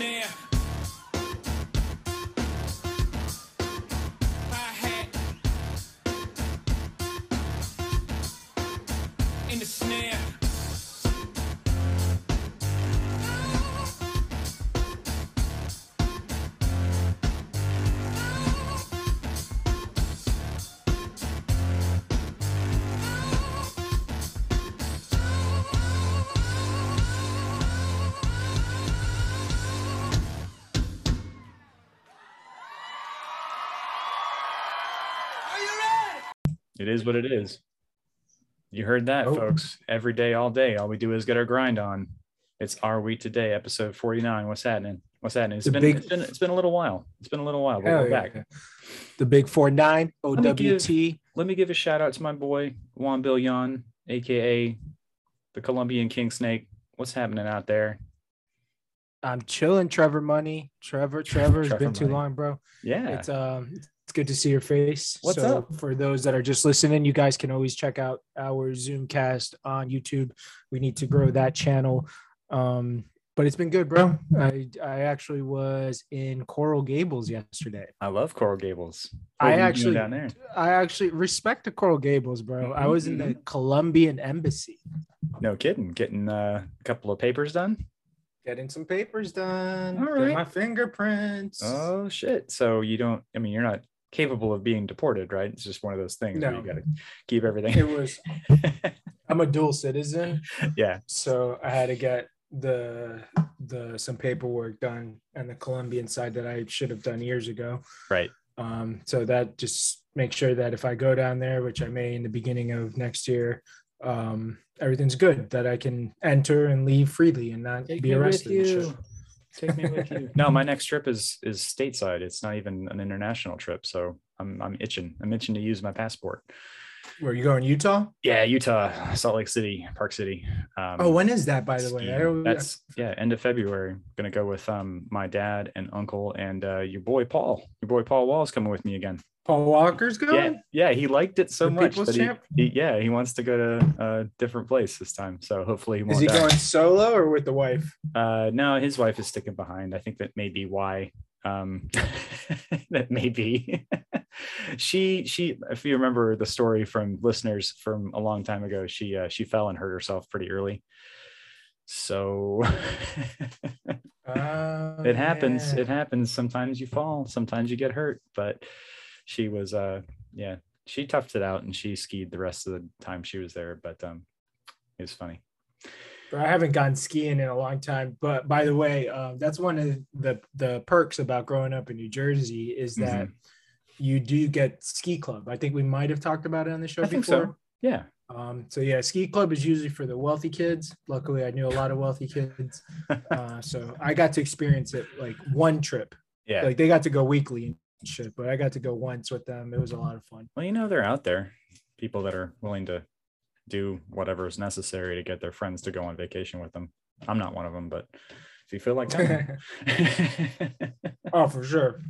snare. It is what it is. You heard that, Oh. folks. Every day, all day, all we do is get our grind on. It's Are We Today, episode 49. What's happening? What's happening? It's been, big- it's been it's been a little while. It's been a little while, we're yeah. back. The big four nine me give- OWT. Let me give a shout out to my boy Juan Billion, aka the Colombian King Snake. What's happening out there? I'm chilling, Trevor Money. Trevor, Trevor, it's been too Money. long, bro. Yeah. It's um it's good to see your face. What's so up? For those that are just listening, you guys can always check out our Zoomcast on YouTube. We need to grow that channel. Um, but it's been good, bro. I I actually was in Coral Gables yesterday. I love Coral Gables. I What doing actually- down there. I actually respect the Coral Gables, bro. I was in the Mm-hmm. Colombian embassy No kidding. Getting uh, a couple of papers done. getting some papers done. All get my fingerprints. Oh shit. So you don't I mean you're not capable of being deported, right? It's just one of those things where No. you gotta keep everything. It was I'm a dual citizen, yeah. so I had to get the the some paperwork done and the Colombian side that I should have done years ago. Right. Um, so that just make sure that if I go down there, which I may in the beginning of next year, um, everything's good, that I can enter and leave freely and not be arrested. And shit. Take me with you. No, my next trip is is stateside. It's not even an international trip, so I'm I'm itching. I'm itching to use my passport. Where you going, Utah? Yeah, Utah, Salt Lake City, Park City. Um, Oh, when is that, by the way? I That's yeah, end of February. gonna go with um my dad and uncle and uh, your boy Paul. Your boy Paul Wall is coming with me again. Paul Walker's Yeah, going. yeah, he liked it so The much People's that he, he- yeah he wants to go to a different place this time. So hopefully he won't. Is he die. going solo or with the wife? Uh, no, his wife is sticking behind. I think that may be why. Um, that may be. she she. If you remember the story from listeners from a long time ago, she uh, she fell and hurt herself pretty early. So Oh, it happens. yeah. It happens. Sometimes you fall. Sometimes you get hurt. But she was uh yeah she toughed it out and she skied the rest of the time she was there. But um, it was funny. I haven't gone skiing in a long time. But by the way, um, that's one of the the perks about growing up in New Jersey is that Mm-hmm. you do get ski club. I think we might have talked about it on the show I think before. so. Yeah. Um, so yeah, ski club is usually for the wealthy kids. Luckily, I knew a lot of wealthy kids, uh, so I got to experience it like one trip. Yeah. Like they got to go weekly shit, but I got to go once with them. It was a lot of fun. Well, you know, they're out there, people that are willing to do whatever is necessary to get their friends to go on vacation with them. I'm not one of them, but if you feel like oh, for sure.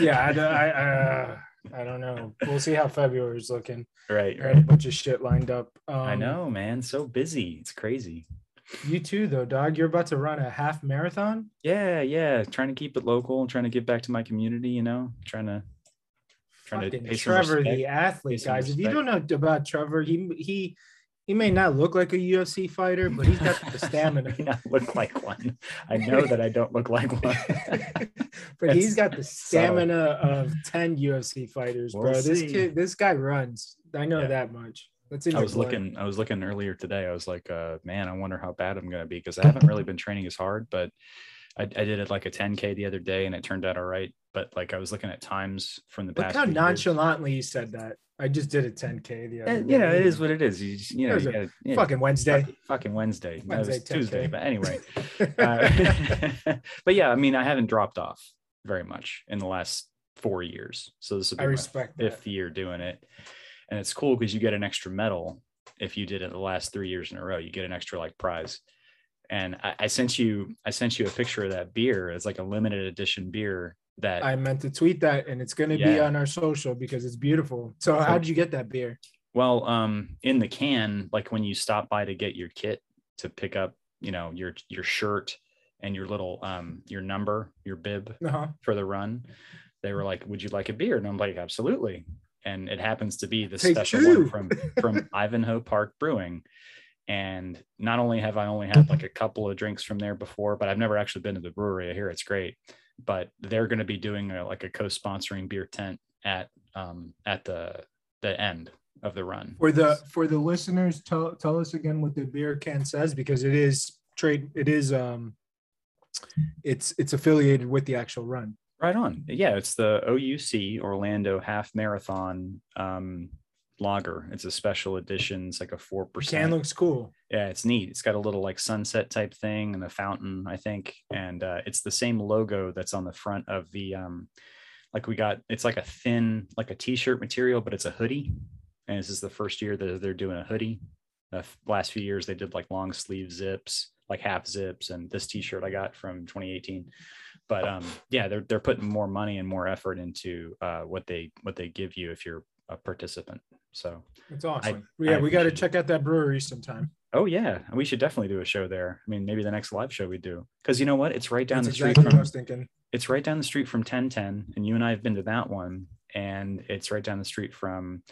Yeah, I, I, uh, I don't know. We'll see how February is looking. right, right. a bunch of shit lined up. Um, I know, man. So busy. It's crazy. You too, though, dog. You're about to run a half marathon. Yeah, yeah. Trying to keep it local, trying to give back to my community, you know, trying to trying to Fucking some Trevor, the athlete, guys. If you don't know about Trevor, he he he may not look like a UFC fighter, but he's got the stamina. Not look like one. I know that I don't look like one. but he's That's got the stamina of 10 UFC fighters, bro. We'll this see. kid, this guy runs. I know Yeah. that much. That's in I was blood. looking. I was looking earlier today. I was like, uh, man, I wonder how bad I'm gonna be because I haven't really been training as hard. But I, I did it like a 10k the other day, and it turned out all right. But like I was looking at times from the Look past. how few years. nonchalantly you said that. I just did a 10K the other Eh, day. You know, it is what it is. You, just, you know, you gotta, yeah, Fucking Wednesday. fucking Wednesday. No, Wednesday, it was Tuesday, but anyway. Uh, but yeah, I mean, I haven't dropped off very much in the last four years. So this will I be my that. fifth year doing it, and it's cool because you get an extra medal if you did it the last three years in a row. You get an extra like prize. And I, I sent you, I sent you a picture of that beer. It's like a limited edition beer that I meant to tweet that, and it's going to be on our social because it's beautiful. So, how did you get that beer? Well, um, in the can, like when you stop by to get your kit to pick up, you know, your your shirt and your little um your number, your bib Uh-huh. for the run. They were like, "Would you like a beer?" And I'm like, "Absolutely." And it happens to be the Take special two. one from from Ivanhoe Park Brewing. And not only have I only had like a couple of drinks from there before, but I've never actually been to the brewery. I hear it's great. But they're going to be doing a, like a co-sponsoring beer tent at um at the the end of the run. For the for the listeners, tell tell us again what the beer can says because it is trade. It is um, it's it's affiliated with the actual run. Right on. Yeah, it's the OUC Orlando Half Marathon um, lager. It's a special edition. It's like a four Can percent. looks cool. Yeah, it's neat. It's got a little like sunset type thing and a fountain, I think, and uh, it's the same logo that's on the front of the um, like we got. It's like a thin, like a t-shirt material, but it's a hoodie. And this is the first year that they're doing a hoodie. The last few years they did like long sleeve zips, like half zips, and this t-shirt I got from 2018. But um, yeah, they're they're putting more money and more effort into uh, what they what they give you if you're a participant. So It's awesome. I yeah, we got to check out that brewery sometime. Oh yeah, we should definitely do a show there. I mean, maybe the next live show we do because you know what? It's right down That's the street exactly what I from was thinking. it's right down the street from 1010, and you and I have been to that one, and it's right down the street from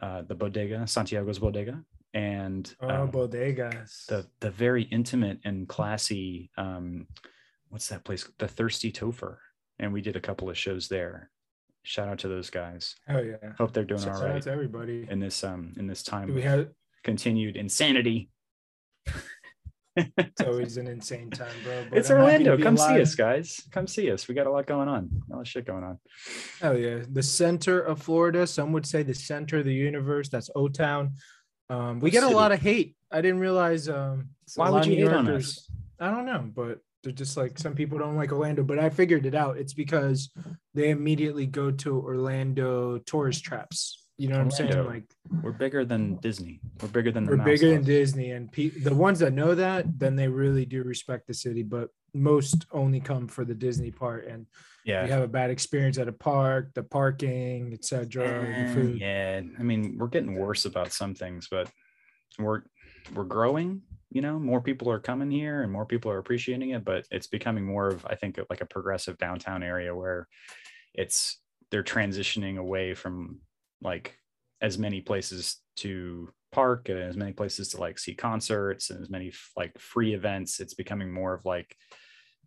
uh, the bodega, Santiago's bodega, and Oh, um, bodegas. the the very intimate and classy. Um, what's that place? The Thirsty Topher, and we did a couple of shows there. Shout out to those guys. oh yeah. Hope they're doing all right. Shout out to everybody. in this um in this time Do we have continued insanity. it's always an insane time, bro. but it's I'm Orlando. Come see us, guys. Come see us. We got a lot going on. A lot of shit going on. Oh yeah, the center of Florida. Some would say the center of the universe. That's O Town. Um, we get a lot of hate. I didn't realize. Um, Why would you hate on us? I don't know, but they're just like some people don't like Orlando. But I figured it out. It's because they immediately go to Orlando tourist traps. You know what I'm saying? Like We're bigger than Disney. We're bigger than the we're bigger than Disney, and pe- the ones that know that, then they really do respect the city. But most only come for the Disney part, and Yeah. you have a bad experience at a park, the parking, etc., Eh. Yeah. I mean, we're getting worse about some things, but we're we're growing. You know, more people are coming here and more people are appreciating it, but it's becoming more of, I think, like a progressive downtown area where it's they're transitioning away from like as many places to park and as many places to like see concerts and as many like free events. It's becoming more of like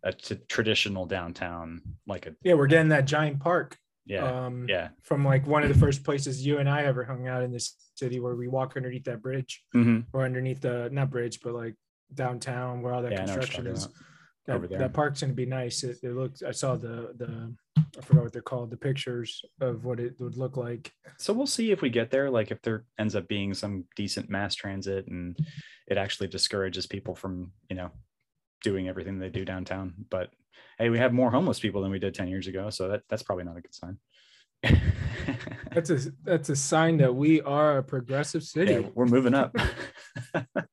a t- traditional downtown, like a Yeah, we're getting that giant park. Yeah, um, yeah. From like one of the first places you and I ever hung out in this city, where we walk underneath that bridge, Mhm. or underneath the not bridge, but like downtown where all that Yeah, I know what you're construction is. about. That, over there. that park's gonna be nice. It, it looks. I saw the the I forgot what they're called. The pictures of what it would look like. So we'll see if we get there. Like if there ends up being some decent mass transit and it actually discourages people from, you know, doing everything they do downtown. But hey, we have more homeless people than we did 10 years ago. So that, that's probably not a good sign. That's a that's a sign that we are a progressive city. Yeah, we're moving up. but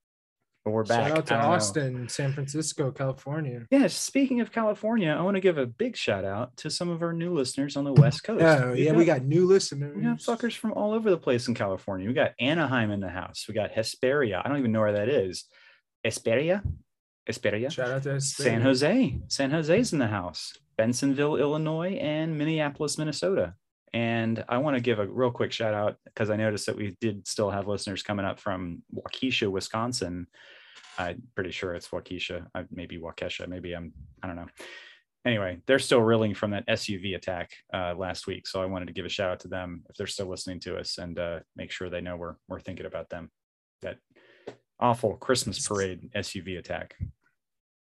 we're back. Shout out to don't know. Austin, San Francisco, California. Yeah, speaking of California, I want to give a big shout out to some of our new listeners on the West Coast. Oh yeah, we got new listeners. We got fuckers from all over the place in California. We got Anaheim in the house. We got Hesperia. I don't even know where that is. Hesperia? Hesperia? Shout out to San Jose. San Jose's in the house. Bensenville, Illinois, and Minneapolis, Minnesota. And I want to give a real quick shout out because I noticed that we did still have listeners coming up from Waukesha, Wisconsin. I'm pretty sure it's Waukesha, maybe Waukesha, maybe I'm, I don't know. Anyway, they're still reeling from that SUV attack uh, last week, so I wanted to give a shout out to them if they're still listening to us and uh, make sure they know we're we're thinking about them. That awful Christmas parade SUV attack.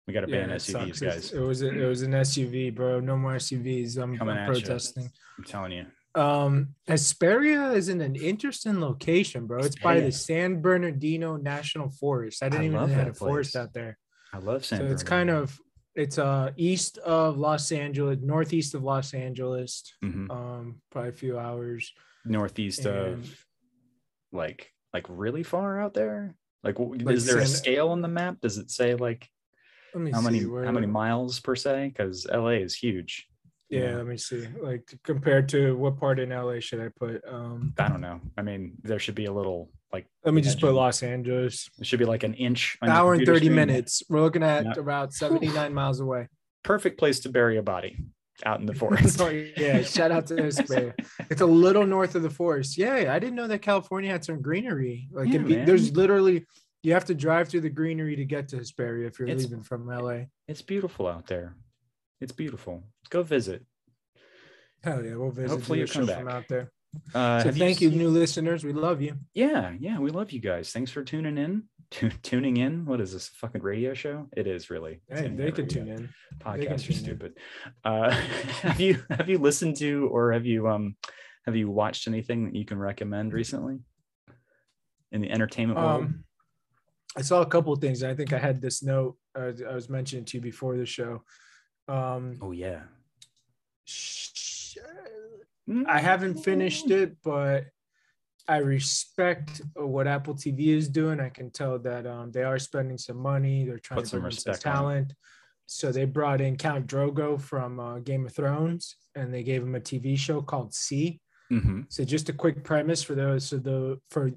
We got to ban it SUVs, guys. It was a, it was an SUV, bro. No more SUVs. I'm, Coming I'm at you. protesting. I'm telling you. Um, Hesperia is in an interesting location, bro. It's by the San Bernardino National Forest. I didn't I even know they had a that forest out there. I love San so it's kind of it's uh east of Los Angeles, northeast of Los Angeles. Mhm. Um, probably a few hours. northeast and- of like like really far out there. Like, Like is there a scale on the map? Does it say like how see many where, how many miles per se? Because LA is huge. you Yeah, let me see. Like compared to what part in LA should I put? Um, I don't know. I mean, there should be a little like Let me just put Los Angeles. it should be like an inch. your Hour and 30 screen. minutes. We're looking at Yeah. about 79 miles away. Perfect place to bury a body out in the forest. Yeah, shout out to this man. It's a little north of the forest. Yeah, I didn't know that California had some greenery. Like Yeah, it'd be- there's literally you have to drive through the greenery to get to Hesperia if you're It's- leaving from LA. it's beautiful out there. It's beautiful. Go visit. Hell yeah, we'll visit Hopefully you come back. out there. Uh, So thank you, seen- new listeners. We love you. Yeah, yeah, we love you guys. Thanks for tuning in. Tu- tuning in. What is this? a Fucking radio show? It is really. Hey, they radio. tune in. Podcasts are in. stupid. Uh, have you have you listened to or have you um have you watched anything that you can recommend recently in the entertainment world? I saw a couple of things. I think I had this note uh, I was mentioning to you before the show. Um, oh yeah. sh- I haven't finished it, but I respect what Apple TV is doing. I can tell that um, they are spending some money. They're trying Put to some bring in some it. talent. So they brought in Count Drogo from uh, Game of Thrones, and they gave him a TV show called See. Mhm. So just a quick premise for those, so the for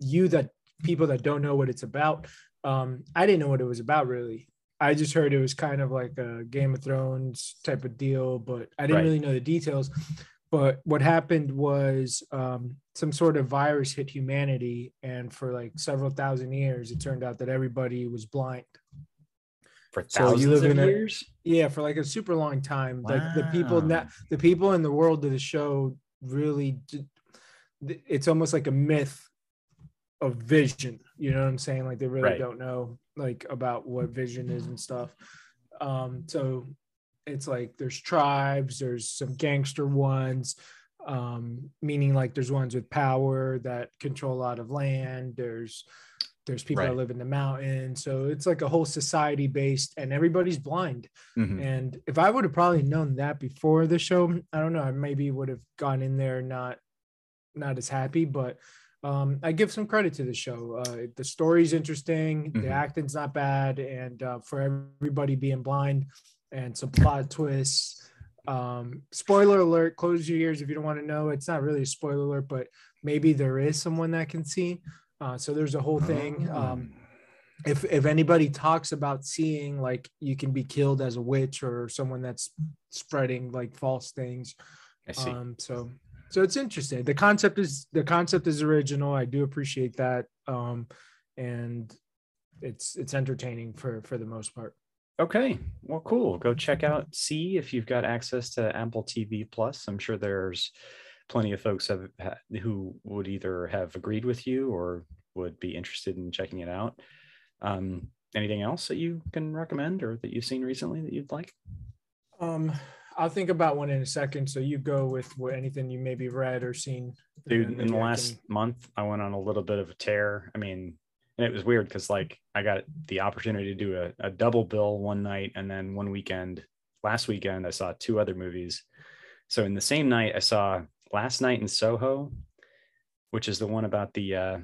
you that people that don't know what it's about. Um, I didn't know what it was about really. I just heard it was kind of like a Game of Thrones type of deal, but I didn't Right. really know the details. But what happened was um, some sort of virus hit humanity, and for like several thousand years, it turned out that everybody was blind. For So you thousands live of in a- years. Yeah, for like a super long time. Like the people that the people in the world of the show really, d- th- it's almost like a myth of vision. You know what I'm saying? Like they really Right. don't know like about what vision is and stuff. Um, so it's like there's tribes, there's some gangster ones, um, meaning like there's ones with power that control a lot of land. There's there's people Right. that live in the mountain So it's like a whole society based, and everybody's blind. Mhm. And if I would have probably known that before the show, I don't know, I maybe would have gone in there not not as happy, but um, I give some credit to the show. Uh, the story's interesting, Mhm. the acting's not bad, and uh, for everybody being blind and some plot twists. Um, spoiler alert, close your ears if you don't want to know. It's not really a spoiler alert, but maybe there is someone that can see. Uh, so there's a whole thing. Um, if if anybody talks about seeing like you can be killed as a witch or someone that's spreading like false things I see. um so so it's interesting the concept is the concept is original i do appreciate that um and it's it's entertaining for for the most part Okay, well, cool. Go check out see if you've got access to Apple TV Plus. I'm sure there's plenty of folks have, who would either have agreed with you or would be interested in checking it out. Um, anything else that you can recommend or that you've seen recently that you'd like? um i'll think about one in a second so you go with what anything you maybe read or seen Dude, in the last can- month, I went on a little bit of a tear. I mean, and it was weird because like I got the opportunity to do a, a double bill one night and then one weekend. Last weekend, I saw two other movies. So in the same night, I saw Last Night in Soho, which is the one about the uh,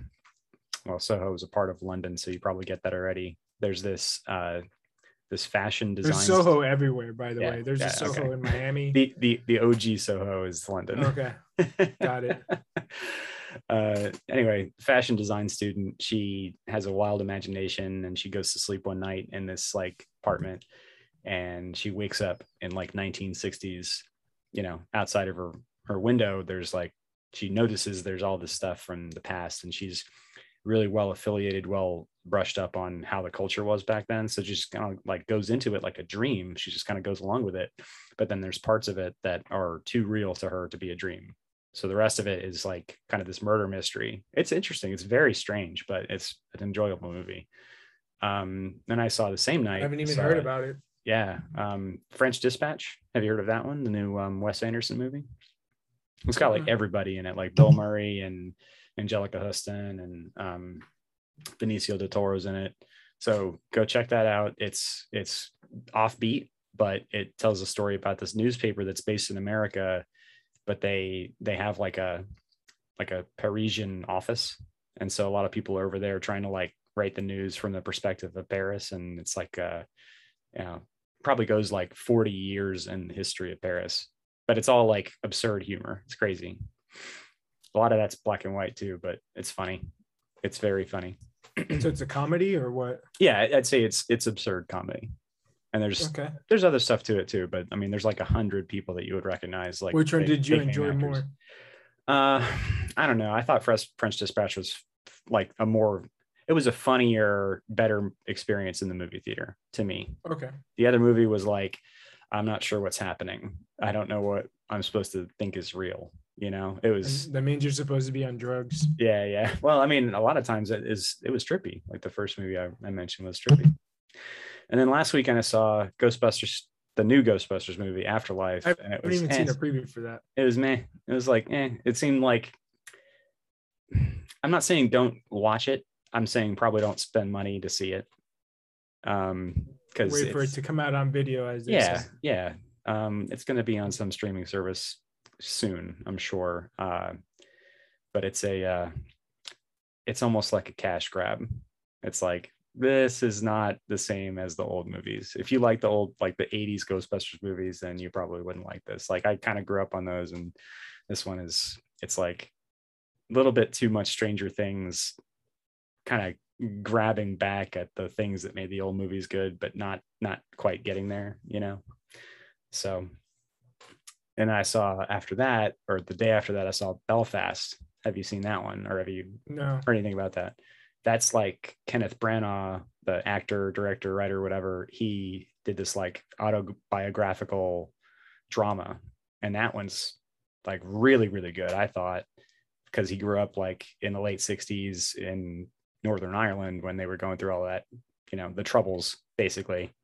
well, Soho is a part of London, so you probably get that already. There's this uh, this fashion design. there's soho everywhere by the Yeah, way there's yeah, a soho okay. in miami The the the OG Soho is London. okay Got it. uh, anyway, fashion design student. She has a wild imagination, and she goes to sleep one night in this like apartment, and she wakes up in like 1960s. You know, outside of her her window, there's like she notices there's all this stuff from the past, and she's really well affiliated, well brushed up on how the culture was back then. So just kind of like goes into it like a dream. She just kind of goes along with it. But then there's parts of it that are too real to her to be a dream. So the rest of it is like kind of this murder mystery. It's interesting. It's very strange, but it's an enjoyable movie. Um, then I saw the same night. i haven't even heard about it Yeah, um, French Dispatch. Have you heard of that one? The new um, Wes Anderson movie. It's got like everybody in it, like Bill Murray and Anjelica Huston and um, Benicio del Toro's in it. So go check that out. It's it's offbeat, but it tells a story about this newspaper that's based in America, but they they have like a like a Parisian office, and so a lot of people are over there trying to like write the news from the perspective of Paris, and it's like uh, you know, probably goes like 40 years in the history of Paris, but it's all like absurd humor. It's crazy. A lot of that's black and white too, but it's funny. It's very funny. so it's a comedy or what? Yeah, I'd say it's it's absurd comedy. And there's Okay. there's other stuff to it too, but I mean, there's like a hundred people that you would recognize. Like, Which one did you enjoy actors. more? Uh, I don't know. I thought French Dispatch was like a more. It was a funnier, better experience in the movie theater to me. Okay. The other movie was like, I'm not sure what's happening. I don't know what I'm supposed to think is real. You know, it was. That means you're supposed to be on drugs. Yeah, yeah. Well, I mean, a lot of times it is. It was trippy. Like the first movie I, I mentioned was trippy. And then last weekend I saw Ghostbusters, the new Ghostbusters movie, Afterlife, I and it haven't was. even eh, seen a preview for that. it was meh. It was like, eh. It seemed like I'm not saying don't watch it. I'm saying probably don't spend money to see it. Um, because Wait for it to come out on video as yeah, yeah. Um, it's going to be on some streaming service soon, I'm sure. Uh, but it's a, uh, it's almost like a cash grab. It's like this is not the same as the old movies. If you like the old, like the '80s Ghostbusters movies, then you probably wouldn't like this. Like I kind of grew up on those, and this one is, it's like a little bit too much Stranger Things, kind of grabbing back at the things that made the old movies good, but not not quite getting there, you know. So, and I saw after that, or the day after that, I saw Belfast. Have you seen that one, or have you No. heard anything about that? That's like Kenneth Branagh, the actor, director, writer, whatever. He did this like autobiographical drama, and that one's like really, really good. I thought because he grew up like in the late '60s in Northern Ireland when they were going through all that, you know, the troubles basically.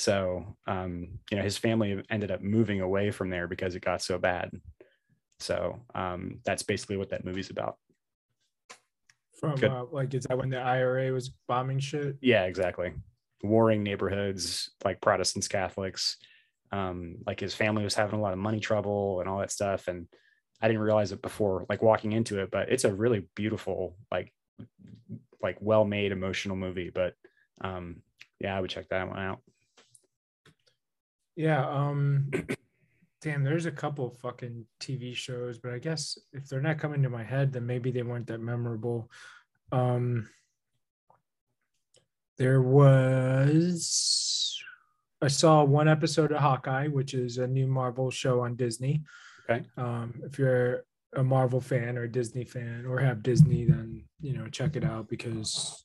So, um, you know, his family ended up moving away from there because it got so bad. So um, that's basically what that movie's about. From uh, like, is that when the IRA was bombing shit? Yeah, exactly. Warring neighborhoods, like Protestants, Catholics. Um, like his family was having a lot of money trouble and all that stuff. And I didn't realize it before, like walking into it, but it's a really beautiful, like, like well-made emotional movie. But um, yeah, I would check that one out. Yeah. Um. Damn, there's a couple of fucking TV shows, but I guess if they're not coming to my head, then maybe they weren't that memorable. Um. There was. I saw one episode of Hawkeye, which is a new Marvel show on Disney. Okay. Um, if you're a Marvel fan or a Disney fan or have Disney, then you know check it out because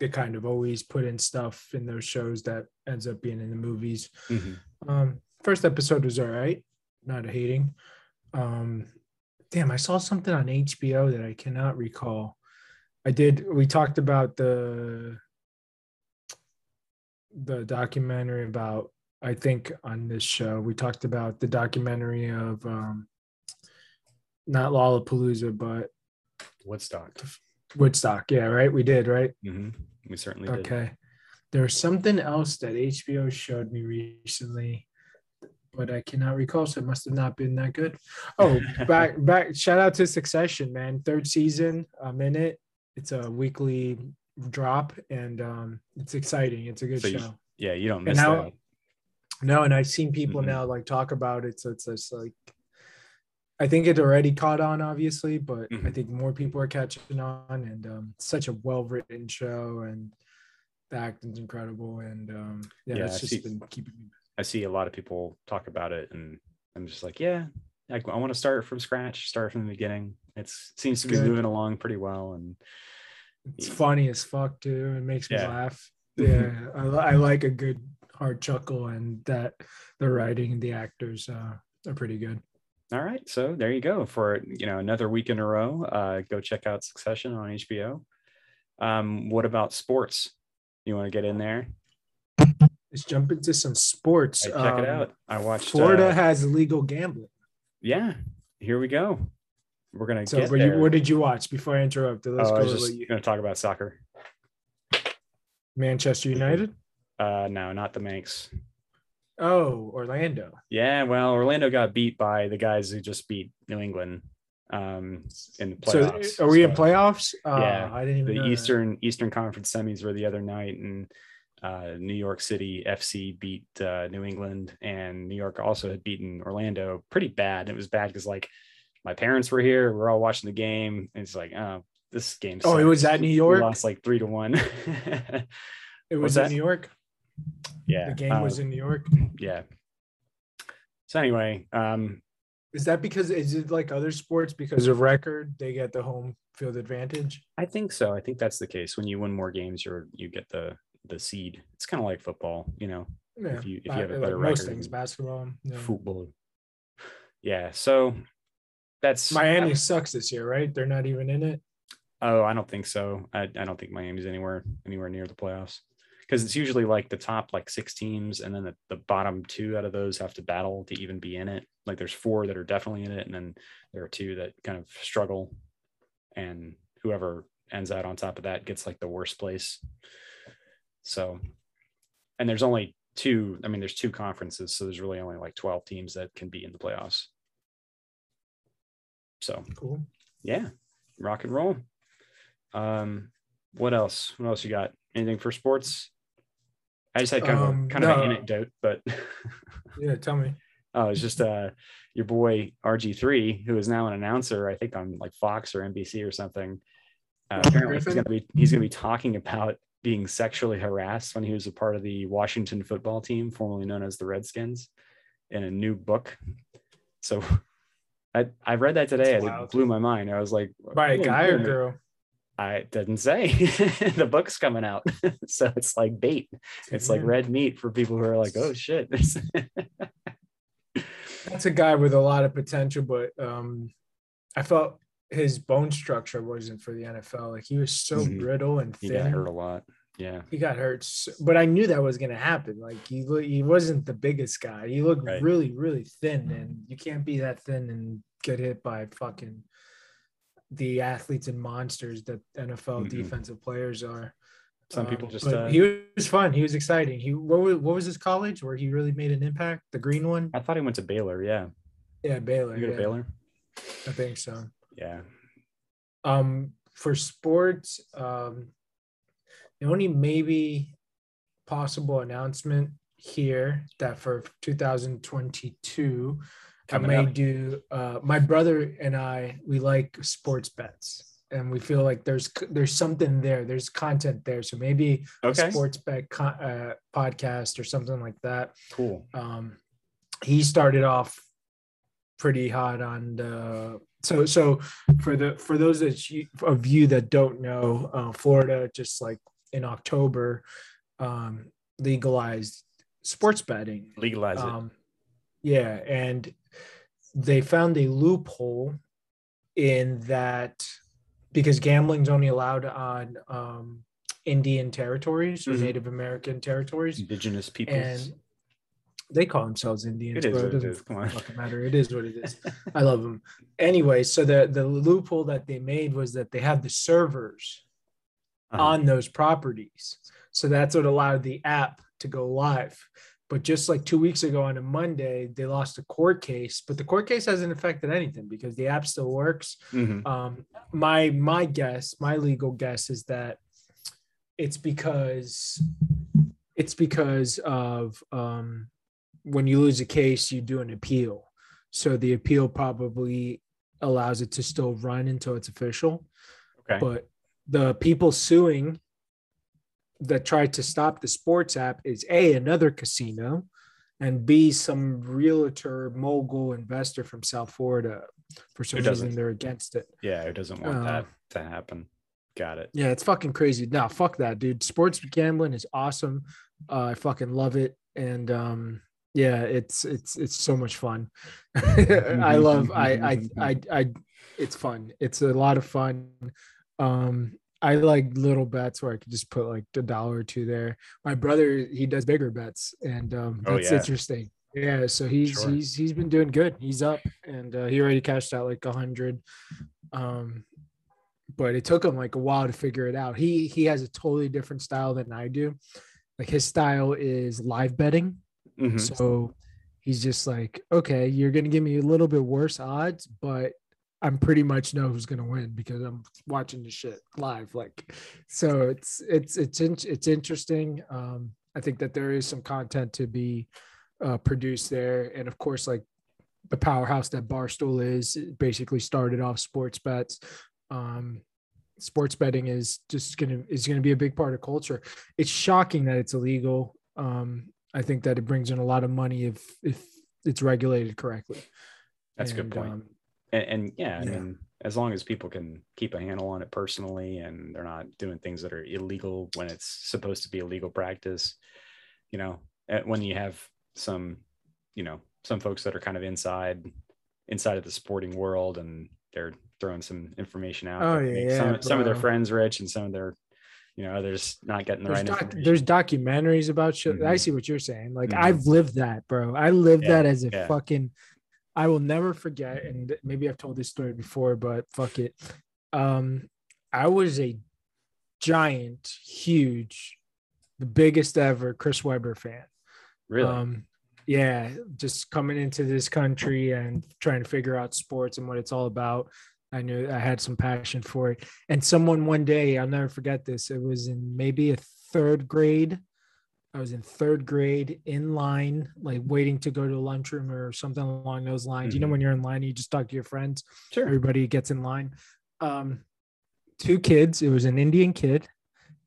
they kind of always put in stuff in those shows that ends up being in the movies. Um, first episode was all right, not hating. Um, damn, I saw something on HBO that I cannot recall. I did. We talked about the the documentary about. I think on this show we talked about the documentary of um, not Lollapalooza, but Woodstock. Woodstock. Yeah, right. We did right. hmm We certainly did. Okay. There's something else that HBO showed me recently, but I cannot recall. So it must have not been that good. Oh, back back. Shout out to Succession, man. Third season. I'm in it. It's a weekly drop, and um, it's exciting. It's a good So you- show. Yeah, you don't And miss how- that. No, and I've seen people Mhm. now like talk about it. So it's just like, I think it already caught on, obviously, but I Mhm. think more people are catching on. And um, such a well written show, and the acting's incredible. And um, yeah, Yeah, it's I just see- been keeping me. I see a lot of people talk about it, and I'm just like, yeah, I, I want to start from scratch, start from the beginning. It's seems to be Good. moving along pretty well, and It's funny as fuck too. It makes me Yeah. laugh. Yeah, I, I like a good hard chuckle, and that the writing and the actors uh, are pretty good. All right. So there you go for you know another week in a row. Uh, go check out Succession on HBO. Um, what about sports? You want to get in there? Let's jump into some sports. Hey, check it Um, out. I watched. Florida uh, has legal gambling. yeah, here we go. We're gonna So, get you, what did you watch before I interrupt? Let's oh, I was just you- gonna talk about soccer. Manchester United. Uh, no, not the Manx. Oh, Orlando. Yeah, well, Orlando got beat by the guys who just beat New England um, in the playoffs. So, are we in So playoffs? Uh, Yeah, I didn't even know The that. Eastern Eastern Conference semis were the other night, and uh, New York City FC beat uh, New England, and New York also had beaten Orlando pretty bad. It was bad because like my parents were here. We're all watching the game. And it's like, oh, this game. Oh, it was sucks. at New We York. lost like three to one. It was in that? New York. Yeah. The game uh, was in New York. yeah. So anyway, um, Is that because is it like other sports because of record they get the home field advantage? I think so. I think that's the case. When you win more games, you're you get the the seed. It's kind of like football, you know. Yeah, If you if you have a like better most record things, basketball. Yeah. football. Yeah. So that's Miami sucks this year, right? They're not even in it. Oh, I don't think so. I, I don't think Miami's anywhere anywhere near the playoffs because it's usually like the top like six teams, and then the, the bottom two out of those have to battle to even be in it. Like there's four that are definitely in it, and then there are two that kind of struggle, and whoever ends out on top of that gets like the worst place. So, and there's only two. I mean, there's two conferences, so there's really only like 12 teams that can be in the playoffs. So Cool. yeah, rock and roll. Um, what else? What else you got? Anything for sports? I just had kind of Um, a, kind of an anecdote, but Yeah, tell me. oh, it's just uh your boy RG3, who is now an announcer, I think on like Fox or NBC or something. Uh, apparently, he's gonna be he's gonna be talking about being sexually harassed when he was a part of the Washington football team, formerly known as the Redskins, in a new book. So I I read that today. And. It blew my mind. I was like, By a guy or shit." girl? I doesn't say the book's coming out, so it's like bait. It's like red meat for people who are like, oh shit. That's a guy with a lot of potential, but um, I felt his bone structure wasn't for the NFL. Like he was so Mhm. brittle and thin. he got hurt a lot. Yeah, He got hurt, but I knew that was gonna happen. Like he he wasn't the biggest guy. He looked Right. really really thin, and you can't be that thin and get hit by fucking the athletes and monsters that NFL Mhm. defensive players are. some people just but uh, he was fun. He was exciting. He what was, what was his college where he really made an impact? The green one. I thought he went to Baylor. Yeah, Yeah, Baylor. you go to Baylor. I think so. Yeah, Um, for sports, um, the only maybe possible announcement here that for 2022, Coming I may up. do. Uh, my brother and I, we like sports bets, and we feel like there's there's something there. There's content there, so maybe Okay. a sports bet uh, podcast or something like that. cool. um, he started off pretty hot on the so so for the for those that you, of you that don't know uh, florida just like in october um, legalized sports betting Legalize it. um, yeah and they found a loophole in that because gambling's only allowed on um, indian territories or Mhm. native american territories Indigenous peoples. and they call themselves Indians. It what it doesn't is. Come on. fucking matter. It is what it is. I love them. Anyway, so the the loophole that they made was that they had the servers Uh-huh. on those properties, so that's what allowed the app to go live. But just like two weeks ago on a Monday, they lost a court case, but the court case hasn't affected anything because the app still works Mhm. um my my guess my legal guess is that it's because it's because of um when you lose a case you do an appeal so the appeal probably allows it to still run until it's official Okay. but the people suing that tried to stop the sports app is a another casino and b some realtor mogul investor from south florida for some reason they're against it. Yeah, who doesn't want Uh, that to happen? Got it. yeah it's fucking crazy. No fuck that dude. Sports gambling is awesome. Uh, i fucking love it. And um yeah it's it's it's so much fun. I love I, I i i it's fun. It's a lot of fun. Um i like little bets where i could just put like a dollar or two there. My brother he does bigger bets and um Oh, that's yeah. interesting. Yeah so he's Sure. he's he's been doing good. He's up and uh, he already cashed out like a hundred. Um but it took him like a while to figure it out. He he has a totally different style than i do. Like his style is live betting. Mhm. so he's just like, okay, you're gonna give me a little bit worse odds, but I'm pretty much know who's gonna win because I'm watching the shit live. Like, so it's it's it's in, it's interesting. Um, I think that there is some content to be uh, produced there, and of course, like the powerhouse that Barstool is. Basically started off sports bets. Um, sports betting is just gonna is gonna be a big part of culture. It's shocking that it's illegal. Um, I think that it brings in a lot of money if if it's regulated correctly. That's a good point. um, and, and yeah, I mean, as long as people can keep a handle on it personally and they're not doing things that are illegal when it's supposed to be a legal practice, you know, eh, when you have some, you know, some folks that are kind of inside inside of the sporting world and they're throwing some information out. Oh, yeah, some, yeah, some of their friends rich and some of their, you know, others not getting the there's, right doc- information. there's documentaries about shit. I Mhm. see what you're saying. Like Mhm. I've lived that, bro. I lived Yeah, that as a yeah. fucking. I will never forget, and maybe I've told this story before, but fuck it. Um, I was a giant, huge, the biggest ever Chris Webber fan. really. Um, yeah, just coming into this country and trying to figure out sports and what it's all about. I knew I had some passion for it. And someone one day, I'll never forget this. It was in maybe a third grade. I was in third grade in line, like waiting to go to the lunchroom or something along those lines. You know, Mhm. when you're in line, you just talk to your friends sure. everybody gets in line. Um, two kids. It was an Indian kid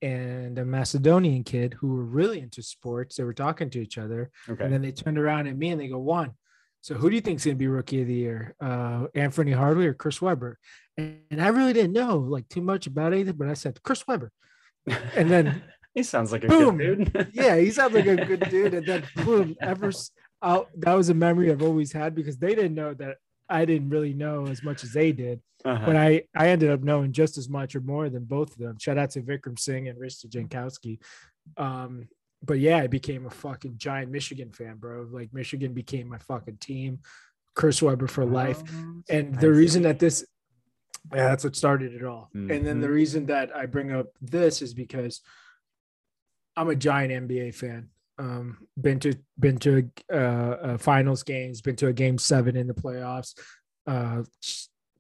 and a Macedonian kid who were really into sports. They were talking to each other, Okay. and then they turned around at me and they go, "Juan, so who do you think's going to be rookie of the year? Uh, Anfernee Hardaway or Chris Webber?" And, and I really didn't know like too much about anything, but I said Chris Webber. and then- he sounds like a Boom. good dude. Yeah, he sounds like a good dude. And then boom, ever s- out. That was a memory I've always had because they didn't know that I didn't really know as much as they did Uh-huh. but I I ended up knowing just as much or more than both of them. Shout out to Vikram Singh and Rista Jankowski. Um, but yeah, I became a fucking giant Michigan fan, bro. Like Michigan became my fucking team. Chris Webber for life. Oh, And I the reason see. that this yeah, that's what started it all. And then the reason that I bring up this is because I'm a giant NBA fan. Um, been to been to uh, uh, finals games, been to a game seven in the playoffs. Uh,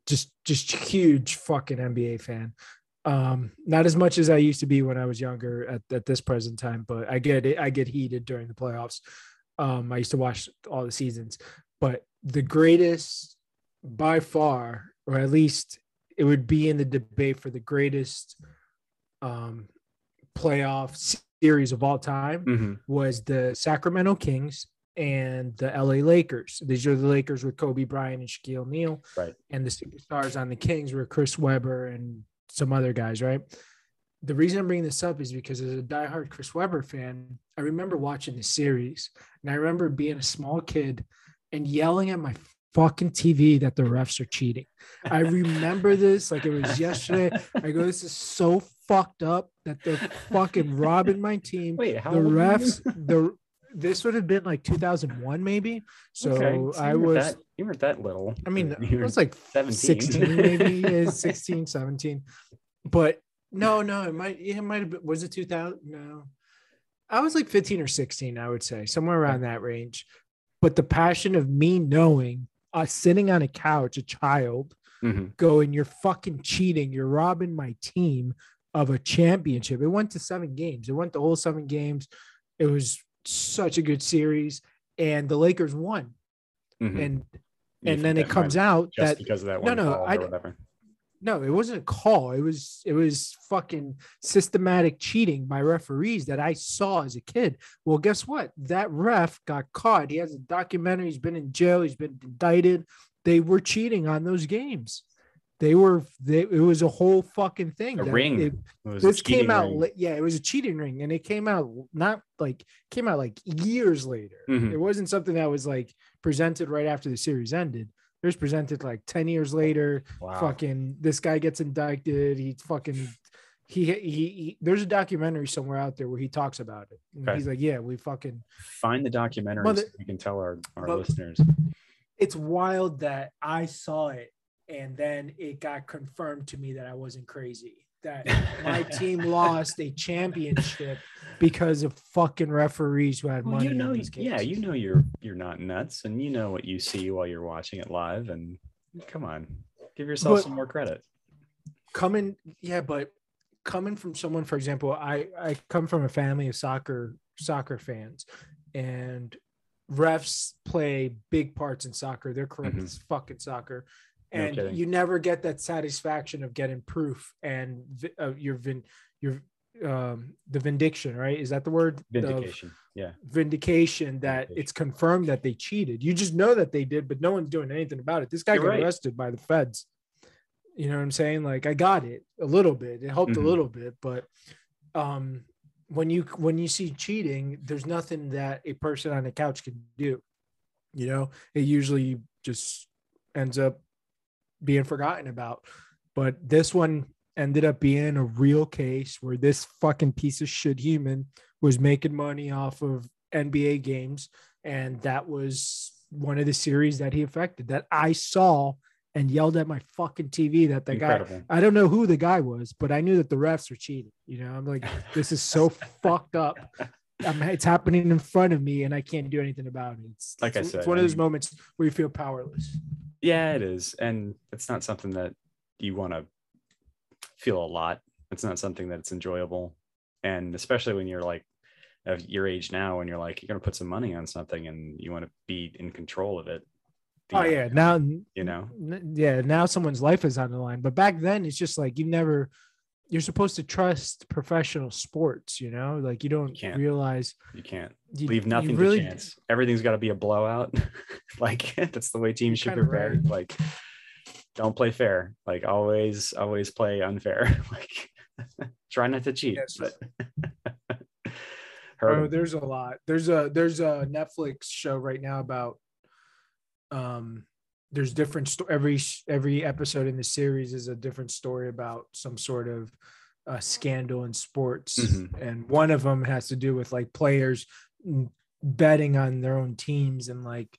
just just huge fucking NBA fan. Um, not as much as I used to be when I was younger at, at this present time, but I get it. I get heated during the playoffs. Um, I used to watch all the seasons, but the greatest by far, or at least it would be in the debate for the greatest um, playoff series of all time Mhm. was the Sacramento Kings and the LA Lakers. These are the Lakers with Kobe Bryant and Shaquille O'Neal. Right. And the superstars on the Kings were Chris Webber and some other guys, right? The reason I'm bringing this up is because as a diehard Chris Webber fan, I remember watching the series and I remember being a small kid and yelling at my fucking TV that the refs are cheating. I remember this like it was yesterday. I go, this is so fucked up that they're fucking robbing my team Wait, how the old were you? refs the this would have been like 2001 maybe so Okay, i you was that, you weren't that little. i mean You i was like 17. 16 maybe yeah, 16 17 but no no it might it might have been was it 2000 no i was like 15 or 16 i would say somewhere around that range but the passion of me knowing uh, sitting on a couch a child Mhm. going, You're fucking cheating. You're robbing my team of a championship. It went to seven games. It went the whole seven games. It was such a good series. And the Lakers won. Mhm. And You and then it comes out just that because of that no, one no, call I- no, it wasn't a call. It was it was fucking systematic cheating by referees that I saw as a kid. Well, guess what? That ref got caught. He has a documentary. He's been in jail. He's been indicted. They were cheating on those games. They were. They, it was a whole fucking thing. A ring. was a this came out. ring. Yeah, it was a cheating ring, and it came out not like came out like years later. Mhm. It wasn't something that was like presented right after the series ended. It was presented like ten years later Wow. fucking this guy gets indicted he fucking he, he he there's a documentary somewhere out there where he talks about it And Okay. he's like yeah we fucking Find the documentary so we can tell our, our listeners. it's wild that i saw it and then it got confirmed to me that i wasn't crazy that my team lost a championship because of fucking referees who had Well, money you know, yeah, you know you're you're not nuts, and you know what you see while you're watching it live. And come on, give yourself But- some more credit. coming yeah but coming from someone for example i i come from a family of soccer soccer fans and refs play big parts in soccer. They're correct Mhm. as fucking soccer. No And kidding. you never get that satisfaction of getting proof and uh, your vin your um the vindication, right? Is that the word? Of Vindication. Yeah. vindication that Vindication. it's confirmed that they cheated. You just know that they did, but no one's doing anything about it. This guy You're got right. arrested by the feds. You know what I'm saying? Like I got it a little bit. It helped Mhm. a little bit, but um when you when you see cheating, there's nothing that a person on the couch can do. You know, it usually just ends up being forgotten about. But this one ended up being a real case where this fucking piece of shit human was making money off of NBA games. And that was one of the series that he affected that I saw and yelled at my fucking TV that the guy, I don't know who the guy was, but I knew that the refs were cheating. You know, I'm like, this is so fucked up. I'm, it's happening in front of me and I can't do anything about it. It's Like I it's, said, it's one of those moments where you feel powerless. Yeah, it is. And it's not something that you want to feel a lot. It's not something that's enjoyable. And especially when you're like of your age now and you're like, you're going to put some money on something and you want to be in control of it. Oh yeah, now You know, yeah, now someone's life is on the line. But back then, it's just like you never. You're supposed to trust professional sports, you know. Like you don't can't. realize you can't you, leave nothing really- to chance. Everything's got to be a blowout. like that's the way teams should prepare. right. Like don't play fair. Like always, always play unfair. like try not to cheat. Yes. But Oh, there's a lot. There's a there's a Netflix show right now about um there's different sto- every every episode in the series is a different story about some sort of uh, scandal in sports Mhm. and one of them has to do with like players betting on their own teams and like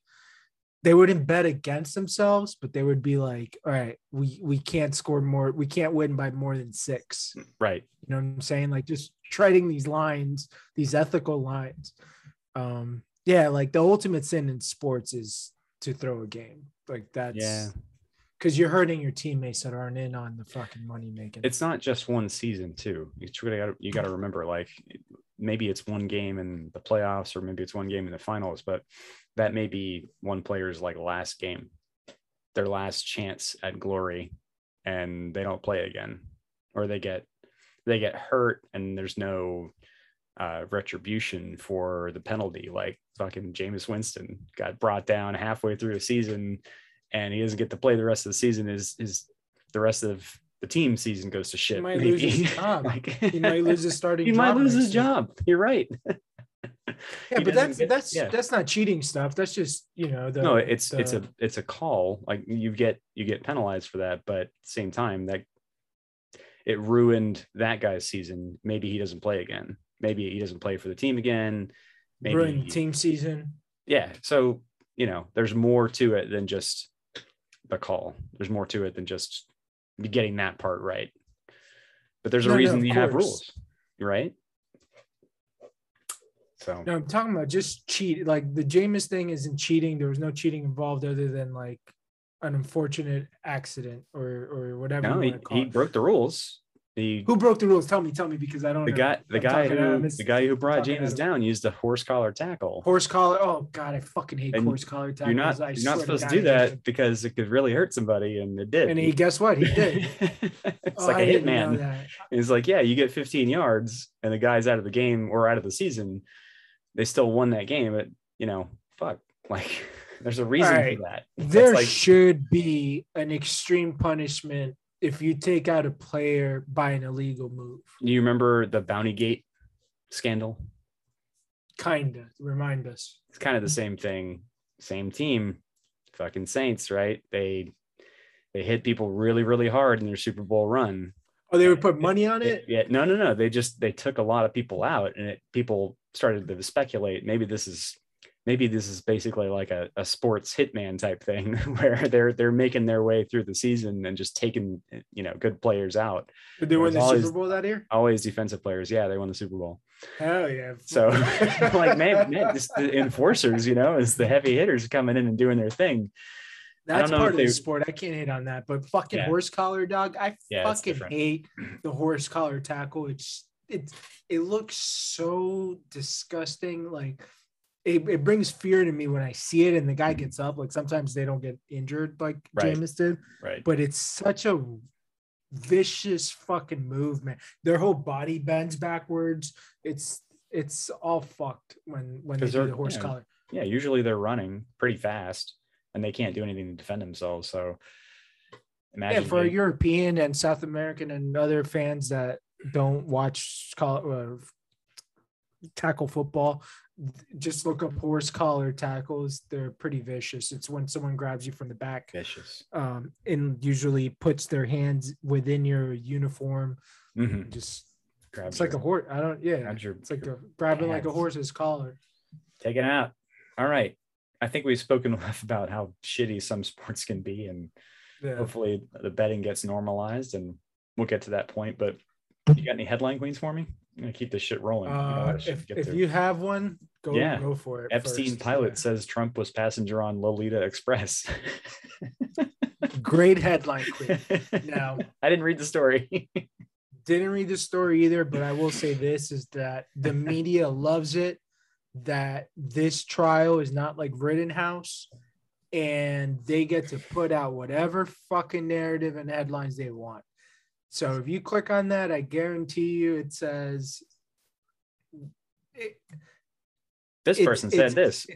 they wouldn't bet against themselves but they would be like all right we we can't score more we can't win by more than 6 right. you know what I'm saying? Like just treading these lines, these ethical lines. Um, yeah, like the ultimate sin in sports is to throw a game. Like that's Yeah. because you're hurting your teammates that aren't in on the fucking money making. It's not just one season too. You really got to you got to remember like maybe it's one game in the playoffs or maybe it's one game in the finals, but that may be one player's like last game, their last chance at glory, and they don't play again, or they get they get hurt and there's no uh, retribution for the penalty. Like fucking Jameis Winston got brought down halfway through a season, and he doesn't get to play the rest of the season. Is is the rest of the team season goes to shit? He might lose his maybe. job. Like- he might lose his starting. he might job lose his year. job. You're right. Yeah, He but that's get- that's yeah. that's not cheating stuff. That's just you know the no, it's it's a it's a call. Like you get you get penalized for that, but at the same time that it ruined that guy's season. Maybe he doesn't play again. Maybe he doesn't play for the team again. Maybe ruined team season. yeah. So you know, there's more to it than just the call. There's more to it than just getting that part right. But there's a No, no, reason of you have rules, right? So No, I'm talking about just cheat. Like the Jameis thing isn't cheating. There was no cheating involved other than like an unfortunate accident or or whatever. no, he, call he broke the rules. Who broke the rules? Tell me, tell me, because I don't the know. guy the I'm guy talking out of who the guy who brought Jameis down used a horse collar tackle. horse collar. Oh God, I fucking hate And horse collar tackles. You're not I you're not supposed to do that them. because it could really hurt somebody, and it did. And he, guess what? He did. it's Oh, like I a hitman. He's like, yeah, you get 15 yards, and the guy's out of the game or out of the season. They still won that game, but you know, fuck, like there's a reason Alright. for that. There like, should be an extreme punishment if you take out a player by an illegal move. you remember the Bounty Gate scandal? Kinda. Remind us. It's kind of the same thing, same team, fucking Saints, right? They they hit people really, really hard in their Super Bowl run. Oh, they would put money on it. Yeah, no, no, no. They just they took a lot of people out, and it, people started to speculate. Maybe this is maybe this is basically like a, a sports hitman type thing, where they're they're making their way through the season and just taking eh, you know good players out. Did they win the always- Super Bowl that year? Always defensive players. Yeah, they won the Super Bowl. Hell yeah. So like man, man, just the enforcers, you know, is the heavy hitters coming in and doing their thing. That's part of the sport. I can't hate on that. But fucking Yeah. horse collar dog, I Yeah, fucking hate the horse collar tackle. It's it it looks so disgusting. Like it, it brings fear to me when I see it and the guy gets up. Like sometimes they don't get injured like Right. Jameis did, Right. but it's such a vicious fucking movement. Their whole body bends backwards. It's it's all fucked when when they do the horse yeah. collar. yeah, usually they're running pretty fast and they can't do anything to defend themselves. So imagine Yeah, for being- European and South American and other fans that don't watch call, uh, tackle football, just look up horse collar tackles. They're pretty vicious. It's when someone grabs you from the back vicious. um, and usually puts their hands within your uniform. Mhm. Just Grabs it's like a horse. I don't. Yeah, your- it's like a grabbing like a horse's collar. take it out. All right. I think we've spoken enough about how shitty some sports can be, and Yeah. hopefully the betting gets normalized, and we'll get to that point. But you got any headline queens for me? I'm gonna keep this shit rolling. Got a lot Uh, if, if you have one, go Yeah. go for it. Epstein first. pilot Yeah. says Trump was passenger on Lolita Express. Great headline, queen. Now, I didn't read the story. didn't read the story either, but I will say this is that the media loves it that this trial is not like Rittenhouse and they get to put out whatever fucking narrative and headlines they want. So if you click on that, I guarantee you it says it, this person said this,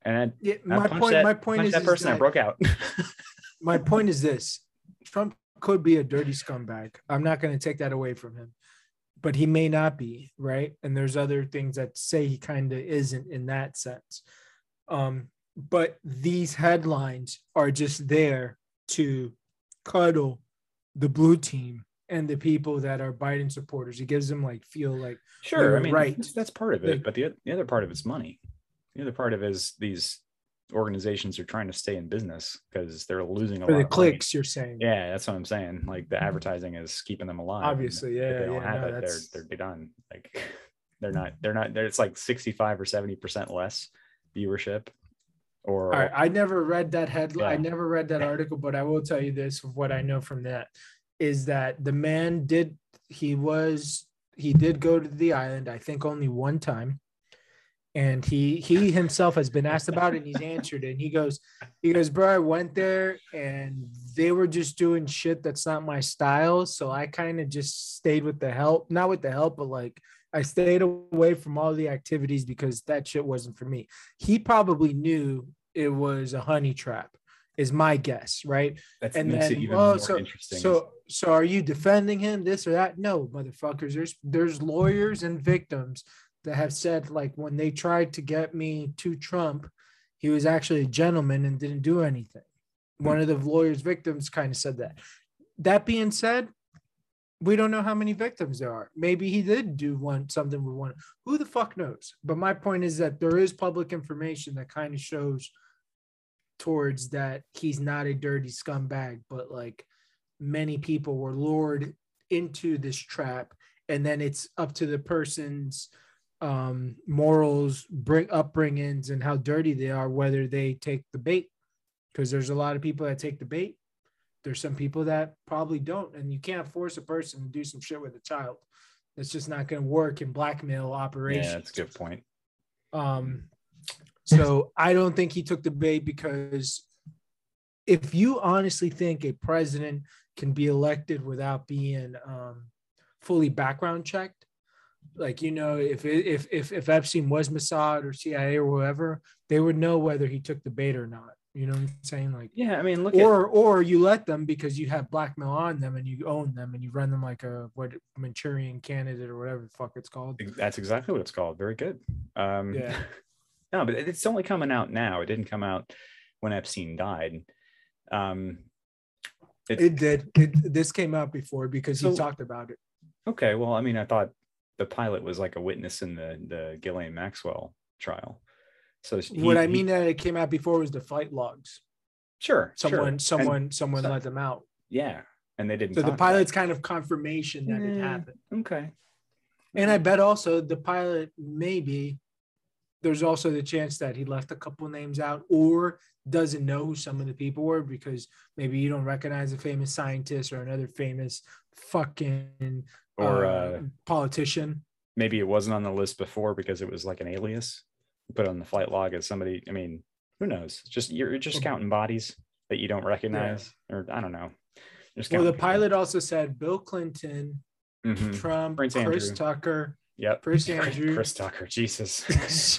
and I, my punched point that, my point is, that person. I that- broke out. my point is this Trump could be a dirty scumbag. I'm not going to take that away from him, but he may not be, right? And there's other things that say he kind of isn't in that sense. Um, but these headlines are just there to cuddle the blue team and the people that are Biden supporters. It gives them like feel like Sure, I mean, right. that's, that's part of it, Like- but the, the other part of it's money. The other part of it is these organizations are trying to stay in business because they're losing a lot the of money. clicks. You're saying, Yeah, that's what I'm saying. Like the mm-hmm. advertising is keeping them alive. Obviously, if yeah, they don't yeah, have no, it, they're that's- they're they're done. Like they're not they're not. They're, it's like 65 or 70 percent less viewership. Or right, I never read that headline. I never read that article, but I will tell you this: of what I know from that is that the man did he was he did go to the island. I think only one time, and he he himself has been asked about it, and he's answered it. And he goes, he goes, bro, I went there, and they were just doing shit that's not my style. So I kind of just stayed with the help, not with the help, but like I stayed away from all the activities because that shit wasn't for me. He probably knew it was a honey trap, is my guess, right? that And makes then, it even oh, more so interesting. so so are you defending him, this or that? No, motherfuckers. There's there's lawyers and victims that have said like when they tried to get me to Trump, he was actually a gentleman and didn't do anything. One of the lawyers' victims kind of said that. That being said, we don't know how many victims there are. Maybe he did do one something with one. Who the fuck knows? But my point is that there is public information that kind of shows towards that he's not a dirty scumbag, but like many people were lured into this trap, and then it's up to the person's um morals bring upbringings and how dirty they are whether they take the bait. Because there's a lot of people that take the bait. There's some people that probably don't. And you can't force a person to do some shit with a child. It's just not going to work in blackmail operations yeah, that's a good point. um, so I don't think he took the bait because if you honestly think a president can be elected without being um, fully background checked, like you know, if if if if Epstein was Mossad or CIA or whoever, they would know whether he took the bait or not. You know what I'm saying? Like, Yeah, I mean, look at or or you let them because you have blackmail on them and you own them and you run them like a what Manchurian candidate or whatever the fuck it's called. that's exactly what it's called. Very good. Um, Yeah. no, but it's only coming out now. It didn't come out when Epstein died. Um, it, It did. It, this came out before because he talked about it. okay. Well, I mean, I thought the pilot was like a witness in the the Ghislaine Maxwell trial. So he- what I he- mean that it came out before was the flight logs. sure, sure. Someone, And- someone, someone so- let them out. yeah, and they didn't. So the pilot's kind of confirmation that it happened. okay. And I bet also the pilot maybe there's also the chance that he left a couple names out or doesn't know who some of the people were because maybe you don't recognize a famous scientist or another famous fucking Or uh, uh, politician. maybe it wasn't on the list before because it was like an alias. put on the flight log as somebody. I mean, who knows? Just you're just counting bodies that you don't recognize, or I don't know. Just Well, the counting pilot also said Bill Clinton, people. Mhm. Trump, Prince Chris Andrew. Tucker. Yep. Chris Andrew. Chris Tucker. Jesus.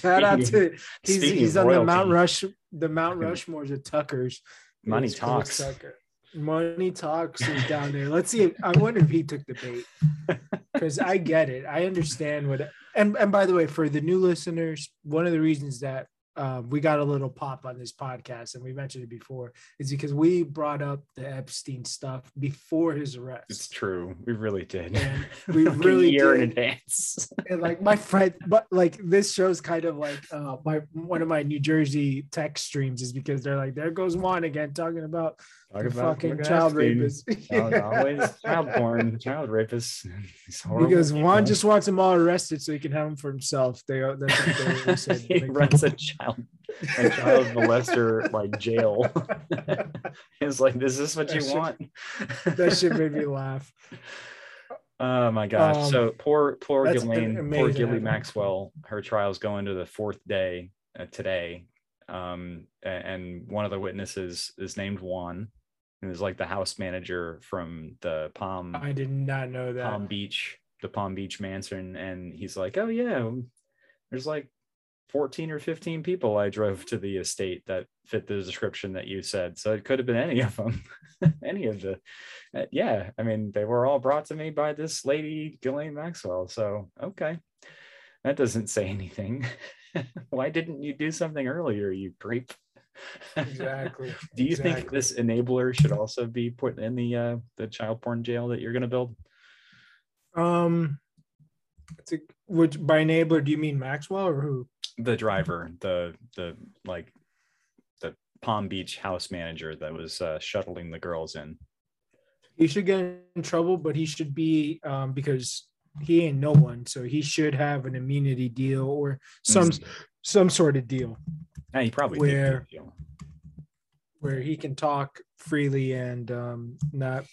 Shout out to he's, he's on the. Mount Rush the Mount Rushmores of Tuckers. Money talks. Tucker. Money talks is down there. Let's see. If, I wonder if he took the bait because I get it. I understand what. And and by the way, for the new listeners, one of the reasons that um, we got a little pop on this podcast, and we mentioned it before, is because we brought up the Epstein stuff before his arrest. It's true. We really did. And we Like a really year in advance. and like my friend but like this shows kind of like uh my one of my new jersey tech streams is because they're like there goes juan again talking about Talk the about fucking child rapists Yeah. Always child porn, child rapists. Because juan just wants them all arrested so he can have them for himself they that's what said he runs a child a child molester like jail. it's like, is this what That you shit- want? that shit made me laugh Oh my gosh. Um, so poor poor Ghislaine, poor Gilly. Maxwell, her trial's going to the fourth day uh, today. Um, and one of the witnesses is named Juan, who is like the house manager from the Palm i did not know that Palm Beach, the Palm Beach mansion. And he's like, Oh yeah, there's like 14 or 15 people I drove to the estate that fit the description that you said. So it could have been any of them, any of the, uh, yeah. I mean, they were all brought to me by this lady, Ghislaine Maxwell. So, okay. That doesn't say anything. Why didn't you do something earlier, you creep? Exactly do you think this enabler should also be put in the uh, the child porn jail that you're going to build? um it's a, which by enabler do you mean maxwell or who the driver, the the like the Palm Beach house manager that was uh, shuttling the girls in. he should get in trouble, but he should be um, because he ain't no one, so he should have an immunity deal or some Mm. some sort of deal Yeah, he probably did Where- the where he can talk freely and um, not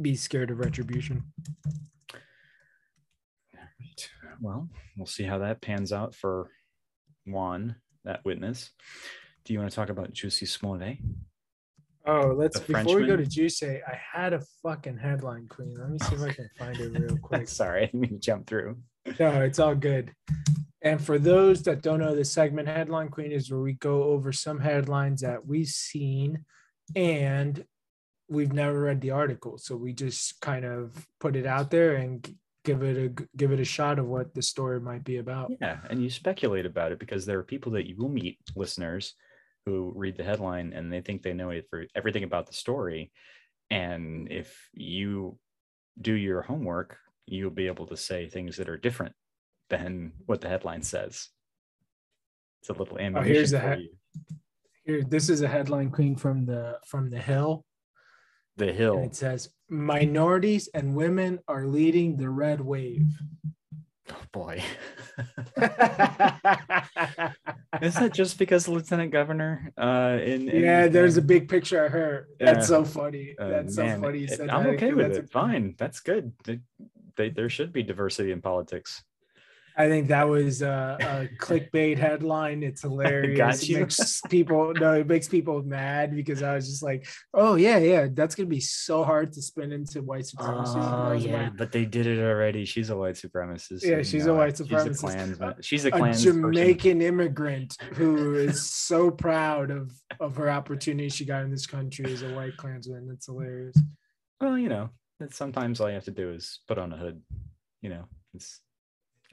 be scared of retribution. Well, we'll see how that pans out for Juan, that witness. Do you want to talk about Juicy Smollett? Oh, let's The before we go to Frenchman? Juice, I had a fucking headline queen. Let me see if I can find it real quick. Sorry, I didn't mean to jump through. No, it's all good. And for those that don't know, the segment Headline Queen is where we go over some headlines that we've seen and we've never read the article. So we just kind of put it out there and give it a give it a shot of what the story might be about. Yeah, and you speculate about it because there are people that you will meet, listeners, who read the headline and they think they know every- everything about the story. And if you do your homework, you'll be able to say things that are different than what the headline says. It's a little ammunition. here's the he-. Here, this is a headline queen from the from the Hill. the And hill. it says minorities and women are leading the red wave. Oh boy. Is that just because lieutenant governor uh in, in yeah, there's a big picture of her. That's so funny. Uh, That's so man, funny. It- I'm okay with it. Fine, that's good. They, there should be diversity in politics. I think that was a, a clickbait headline. It's hilarious. It makes people no, it makes people mad because I was just like, oh yeah, yeah, that's gonna be so hard to spin into white supremacy. Oh yeah, like, but they did it already. She's a white supremacist. Yeah, you she's know a white it. She's supremacist. a Klansman. She's a a Klans Jamaican immigrant who is so proud of of her opportunity she got in this country as a white Klansman. That's hilarious. Well, you know, sometimes all you have to do is put on a hood. You know, it's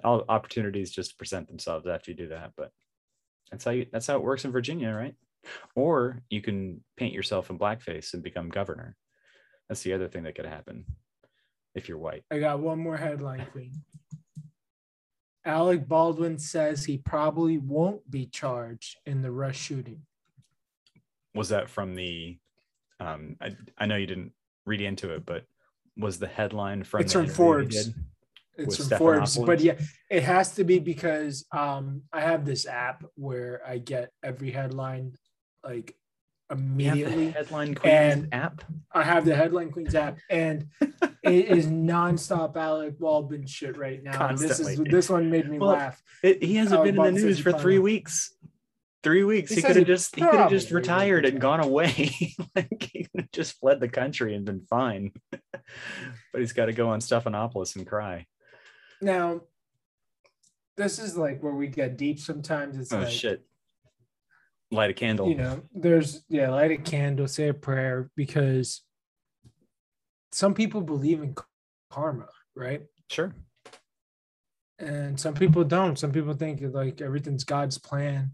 all opportunities just present themselves after you do that. But that's how you that's how it works in Virginia, right? Or you can paint yourself in blackface and become governor. That's the other thing that could happen if you're white. I got one more headline, Queen. Alec Baldwin says he probably won't be charged in the Rust shooting. Was that from the um I, I know you didn't read into it, but was the headline from It's from Forbes. It's from Forbes, but yeah, it has to be because um, I have this app where I get every headline like immediately. headline Queens And- app. I have the Headline Queens app, and it is nonstop Alec Baldwin shit right now. And This is Constantly. this one made me Well, laugh. It, he hasn't been in the news for three weeks. Three weeks. He He, could have just he could have just retired and gone away. like he could have just fled the country and been fine. but he's got to go on Stephanopoulos and cry. Now, this is like where we get deep. Sometimes it's Oh like shit. Light a candle. you know, there's yeah, light a candle, say a prayer because some people believe in karma, right? Sure. and some people don't some people think like everything's god's plan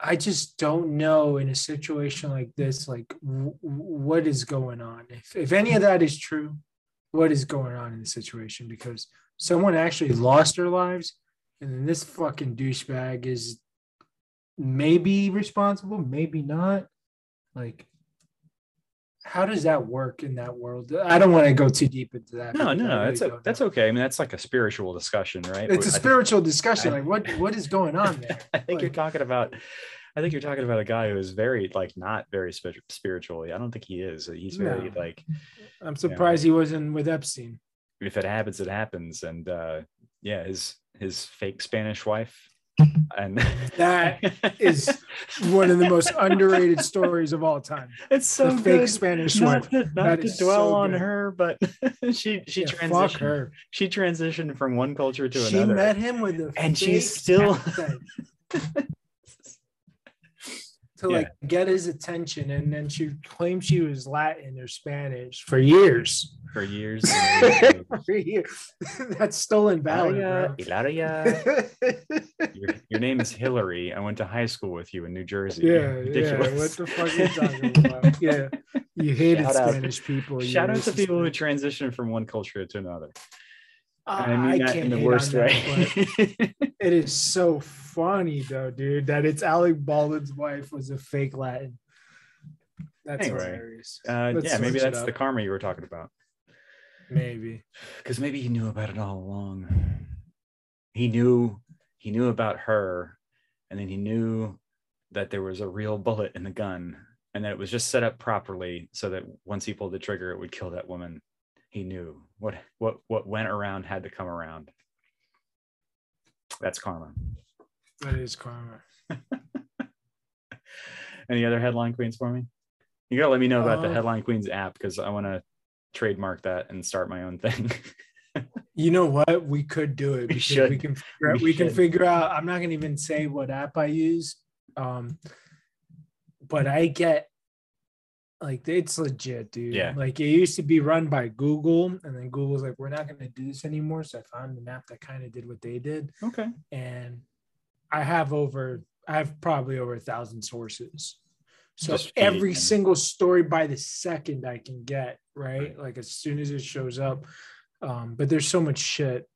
i just don't know in a situation like this like w- what is going on? If, if any of that is true what is going on in the situation? Because someone actually lost their lives and then this fucking douchebag is maybe responsible maybe not. Like how does that work in that world i don't want to go too deep into that No, no, really That's a, that's okay. I mean, that's like a spiritual discussion, right? It's a I think- spiritual discussion. I- Like, what what is going on there? I think you're talking about. I think you're talking about a guy who is very like not very spi- spiritually. I don't think he is. He's very No. like I'm surprised he wasn't with Epstein. if it happens, it happens. And uh yeah, his his fake Spanish wife. And That is One of the most underrated stories of all time. it's so the fake good. Spanish Not, wife. to, not That to dwell so on good. her, but she she Yeah, fuck transitioned. her. She transitioned from one culture to She another. She met him with a And she's still- accent to Yeah. like get his attention, and then she claimed she was Latin or Spanish for years. for years. years. for years. That's stolen valor, Hilaria, your, your name is Hillary. I went to high school with you in New Jersey. Yeah, yeah. What the fuck are you talking about? Yeah, you hated Shout out- Spanish people. Shout out to people who transition from one culture to another. Uh, I mean that in the worst on that, way. it is so funny though, dude, that it's Alec Baldwin's wife was a fake Latin. That's Anyway, hilarious. uh, yeah, maybe that's the karma you were talking about. Maybe. Because maybe he knew about it all along. He knew he knew about her, and then he knew that there was a real bullet in the gun, and that it was just set up properly so that once he pulled the trigger, it would kill that woman. He knew what what what went around had to come around. That's karma. That is karma. Any other headline queens for me? You gotta let me know about the Uh, headline queens app because I want to trademark that and start my own thing. You know what? We could do it. We because should. We can figure out, We we can figure out. I'm not gonna even say what app I use. Um, but I get like it's legit, dude. Yeah. Like it used to be run by Google, and then Google's like, we're not gonna do this anymore. So I found an app that kind of did what they did. okay. and I have over I have probably over a thousand sources. So every single story by the second I can get, right? Like as soon as it shows up. Um, but there's so much shit.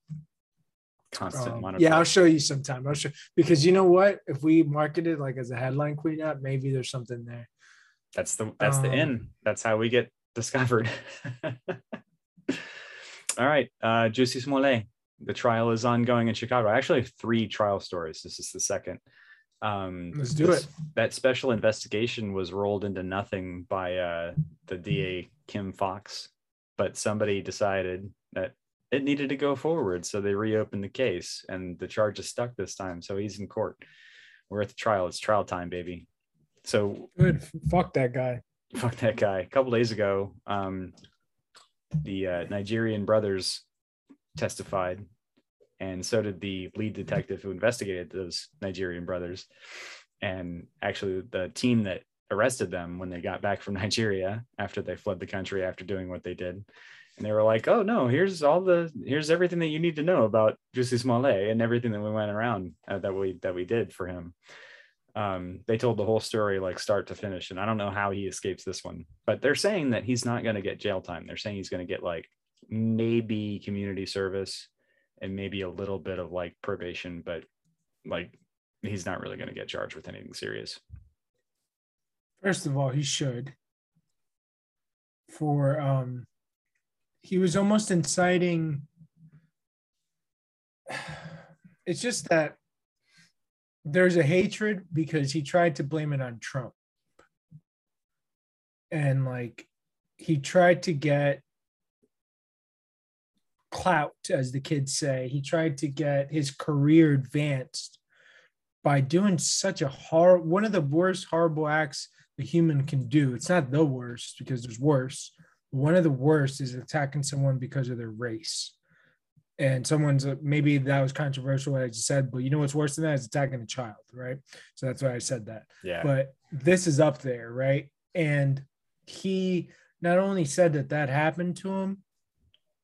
Constant Um, monitoring. yeah, I'll show you sometime. I'll show because you know what? If we market it like as a headline queen app, maybe there's something there. That's the that's the Um, in. That's how we get discovered. All right, uh, Juicy Smollett. The trial is ongoing in Chicago. I actually have three trial stories. This is the second. Um, Let's do this- it. That special investigation was rolled into nothing by uh, the DA Kim Foxx, but somebody decided that it needed to go forward, so they reopened the case, and the charge is stuck this time. So he's in court. We're at the trial. It's trial time, baby. So Good. Fuck that guy. fuck that guy. A couple days ago, um, the uh, Nigerian brothers testified, and so did the lead detective who investigated those Nigerian brothers. And actually, the team that arrested them when they got back from Nigeria after they fled the country after doing what they did. And they were like, "Oh no, here's all the here's everything that you need to know about Juicy Smollett and everything that we went around uh, that we that we did for him." Um, they told the whole story like start to finish and i don't know how he escapes this one but they're saying that he's not going to get jail time they're saying he's going to get like maybe community service and maybe a little bit of like probation but like he's not really going to get charged with anything serious First of all, he should. For um he was almost inciting it's just that there's a hatred because he tried to blame it on Trump. and like he tried to get clout, as the kids say. He tried to get his career advanced by doing such a hard one of the worst horrible acts a human can do. It's not the worst because there's worse. One of the worst is attacking someone because of their race. And someone's maybe that was controversial what I just said, but you know what's worse than that is attacking a child, right? So that's why I said that. Yeah. But this is up there, right? And he not only said that that happened to him,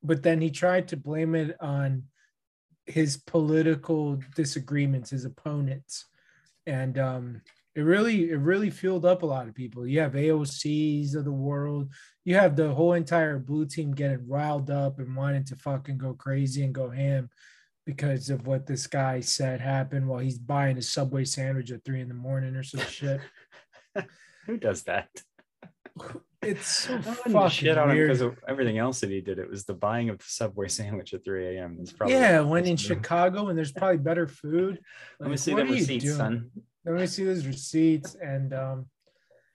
but then he tried to blame it on his political disagreements, his opponents, and um, it really it really fueled up a lot of people. You have AOCs of the world, you have the whole entire blue team getting riled up and wanting to fucking go crazy and go ham because of what this guy said happened while he's buying a subway sandwich at three in the morning or some shit. Who does that? It's so fucking shit on him weird. because of everything else that he did. It was the buying of the Subway sandwich at 3 a.m. It's probably yeah, when in most of them. Chicago and there's probably better food. Let me see the are you receipts, doing? son. Let me see those receipts and um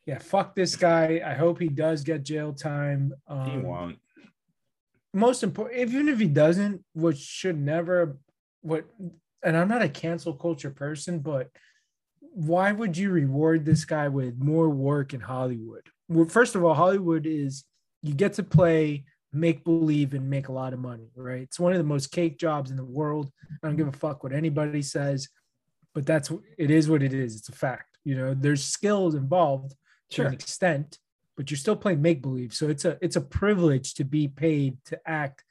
yeah, fuck this guy. I hope he does get jail time. He Um, won't. most important, even if he doesn't, which should never, what, and I'm not a cancel culture person, but why would you reward this guy with more work in Hollywood? Well, first of all, Hollywood is you get to play make believe and make a lot of money, right? It's one of the most cake jobs in the world. I don't give a fuck what anybody says, but that's it is what it is. It's a fact. You know, there's skills involved to an extent, but you're still playing make believe. So it's a it's a privilege to be paid to act,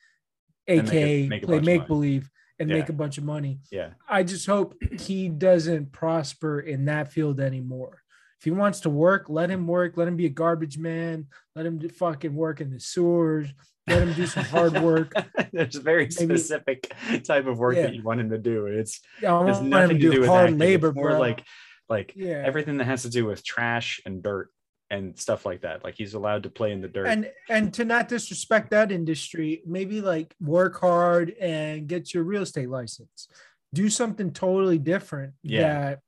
And make a- aka make a play bunch of money. make believe and Yeah. make a bunch of money. Yeah. I just hope he doesn't prosper in that field anymore. If he wants to work, let him work. Let him be a garbage man. Let him fucking work in the sewers. Let him do some hard work. There's a very Maybe- specific type of work Yeah. that you want him to do. It's has nothing to to do, do with hard acting. labor, it's more bro. like like yeah. everything that has to do with trash and dirt and stuff like that. Like he's allowed to play in the dirt. and and to not disrespect that industry maybe like work hard and get your real estate license do something totally different Yeah. that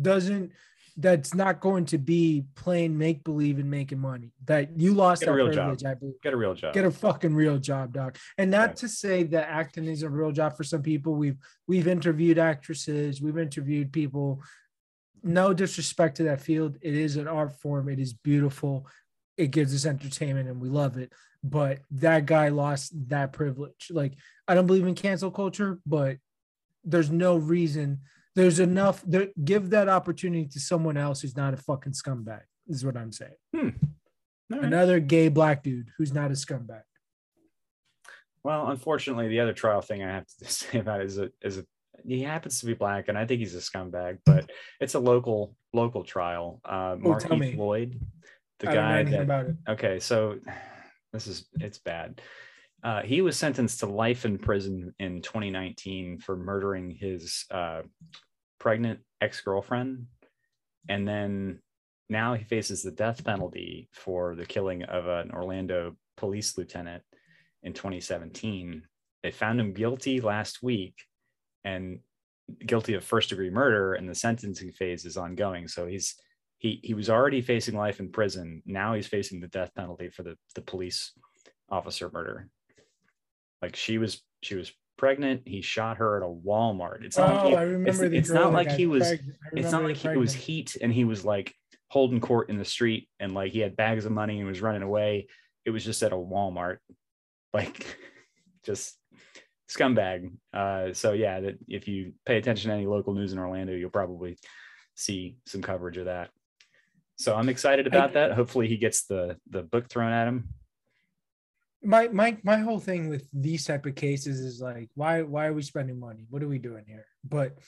doesn't that's not going to be plain make believe and making money. That you lost Get a that real job. i believe. Get a real job. get a fucking real job dog. And not Yeah. to say that acting is a real job for some people. We've we've interviewed actresses. We've interviewed people. No disrespect to that field. It is an art form. It is beautiful. It gives us entertainment and we love it. But that guy lost that privilege. Like i don't believe in cancel culture but there's no reason there's enough there, give that opportunity to someone else who's not a fucking scumbag is what i'm saying Hmm. Right. another gay black dude who's not a scumbag Well, unfortunately, the other trial thing I have to say about is a is a he happens to be black, and I think he's a scumbag. But it's a local local trial. Uh, Oh, me. Markeith the I guy that okay, so this is it's bad. Uh, he was sentenced to life in prison in 2019 for murdering his uh, pregnant ex-girlfriend, and then now he faces the death penalty for the killing of an Orlando police lieutenant in 2017. They found him guilty last week and guilty of first degree murder, and the sentencing phase is ongoing. So he's he he was already facing life in prison. Now he's facing the death penalty for the the police officer murder. Like she was she was pregnant. He shot her at a Walmart. It's not oh, like I he, remember it's, it's not like he was it's not like the he, was heat and he was like holding court in the street and like he had bags of money and was running away. It was just at a Walmart, like just scumbag. Uh, so yeah, that if you pay attention to any local news in Orlando, you'll probably see some coverage of that. So I'm excited about that. Hopefully he gets the the book thrown at him. My my my whole thing with these type of cases is like why why are we spending money? What are we doing here? But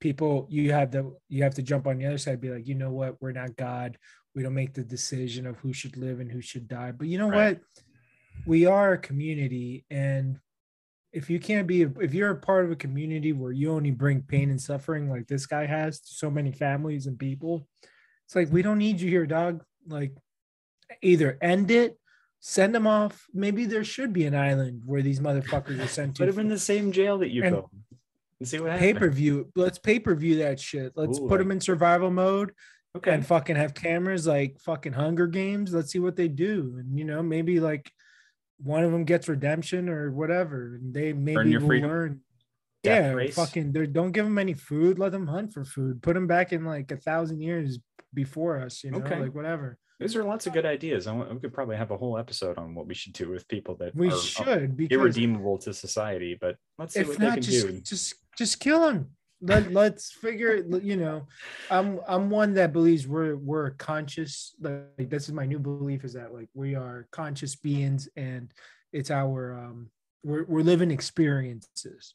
people you have to you have to jump on the other side be like you know what? We're not god. We don't make the decision of who should live and who should die. But you know Right. what? We are a community. And if you can't be if you're a part of a community where you only bring pain and suffering like this guy has to so many families and people it's like we don't need you here dog. Like either end it send them off maybe there should be an island where these motherfuckers are sent to. Put them in the same jail that you And- filmed and see what Pay per view. let's pay per view that shit let's Ooh, put them in survival mode Okay. and fucking have cameras like fucking Hunger Games. Let's see what they do, and you know maybe like one of them gets redemption or whatever, and they maybe your will freedom. learn. Death yeah, race. fucking. Don't give them any food. Let them hunt for food. Put them back in like a thousand years before us. You know, Okay. like whatever. Those are lots of good ideas. I want, we could probably have a whole episode on what we should do with people that We should because irredeemable to society. But let's see if what they not, can just do. just just kill them. Let, let's figure it. You know, I'm I'm one that believes we're we're conscious. Like this is my new belief is that like we are conscious beings and it's our um we're we're living experiences.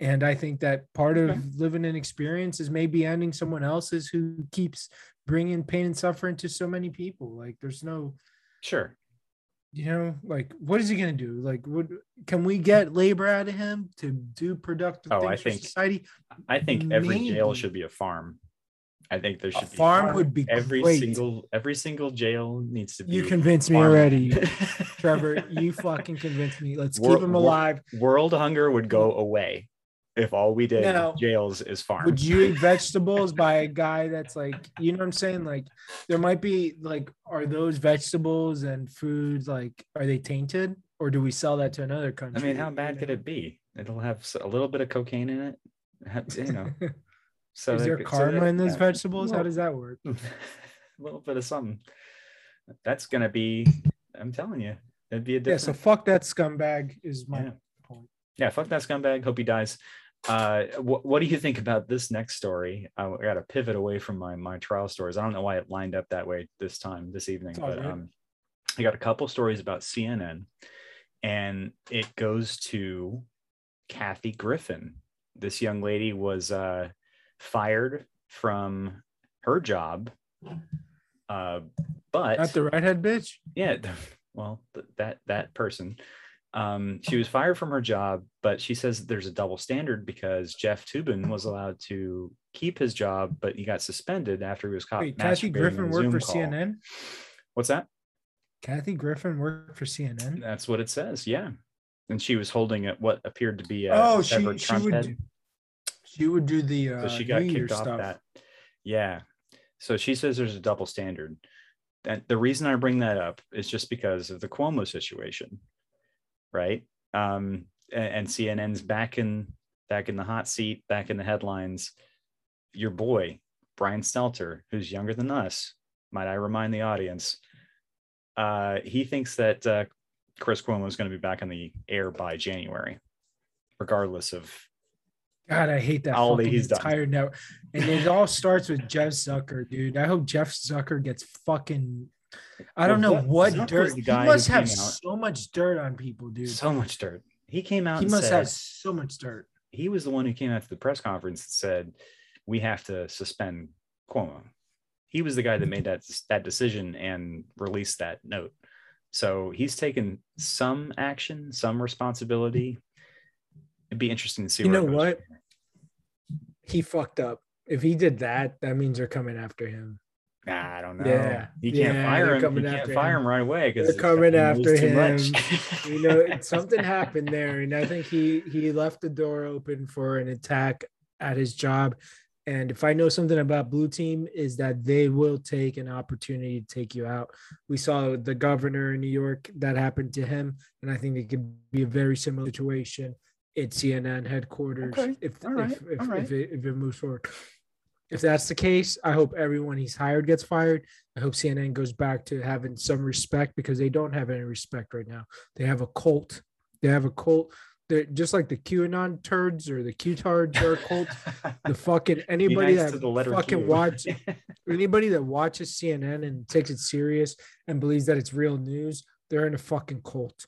And I think that part Okay. of living an experience is maybe ending someone else's who keeps bringing pain and suffering to so many people. Like there's no Sure. you know like what is he going to do like would can we get labor out of him to do productive Oh, things I for think society I think every jail should be a farm. I think there a should be farm would be every great. single every single jail needs to be you convinced me already trevor you fucking convinced me let's keep him alive World hunger would go away if all we did Now, jails is farm. would you eat vegetables by a guy that's like you know what i'm saying like there might be like are those vegetables and foods like are they tainted or do we sell that to another country? I mean, how bad could it be? It'll have a little bit of cocaine in it. You know, so is that- there so karma that- in those yeah. vegetables how does that work a little bit of something. That's gonna be. I'm telling you, it'd be a different... yeah so fuck that scumbag is my Yeah. point yeah, fuck that scumbag. Hope he dies. Uh, what, what do you think about this next story? I, got to pivot away from my my trial stories. I don't know why it lined up that way this time this evening, but um, I got a couple stories about CNN, and it goes to Kathy Griffin. This young lady was uh, fired from her job, uh, but not the redhead bitch yeah well th- that that person um she was fired from her job but she says there's a double standard because jeff toobin was allowed to keep his job but he got suspended after he was caught Wait, Kathy Griffin worked for call. CNN. what's that Kathy Griffin worked for CNN. that's what it says yeah and she was holding it what appeared to be a Oh, she- severed she Trump would head. She would do the uh, so she got New Year kicked off stuff. that yeah so she says there's a double standard And the reason i bring that up is just because of the cuomo situation right um and, cnn's back in back in the hot seat back in the headlines your boy brian stelter who's younger than us might i remind the audience uh he thinks that uh chris cuomo is going to be back on the air by january regardless of God, I hate that All he's done. entire network. And it all starts with Jeff Zucker, dude. I hope Jeff Zucker gets fucking. I don't Well, know Zuck- what Zuck dirt. the He must have out- so much dirt on people, dude. so much dirt he came out he and must said, have so much dirt. he was the one who came out to the press conference and said we have to suspend Cuomo. He was the guy that made that that decision and released that note. So he's taken some action, some responsibility. It'd be interesting to see. You where know what? He fucked up. If he did that, that means they're coming after him. Nah, I don't know. Yeah, you can't yeah, fire him. You can't fire him. right away because They're coming after him. you know something happened there and i think he he left the door open for an attack at his job and if i know something about blue team is that they will take an opportunity to take you out we saw the governor in new york that happened to him and i think it could be a very similar situation at cnn headquarters Okay. if right. if, if, right. if, it, if it moves forward if that's the case i hope everyone he's hired gets fired i hope cnn goes back to having some respect because they don't have any respect right now they have a cult. They have a cult. They're just like the QAnon turds or the Q-tards are a cult. The fucking anybody nice that fucking Q. watch anybody that watches CNN and takes it serious and believes that it's real news, they're in a fucking cult.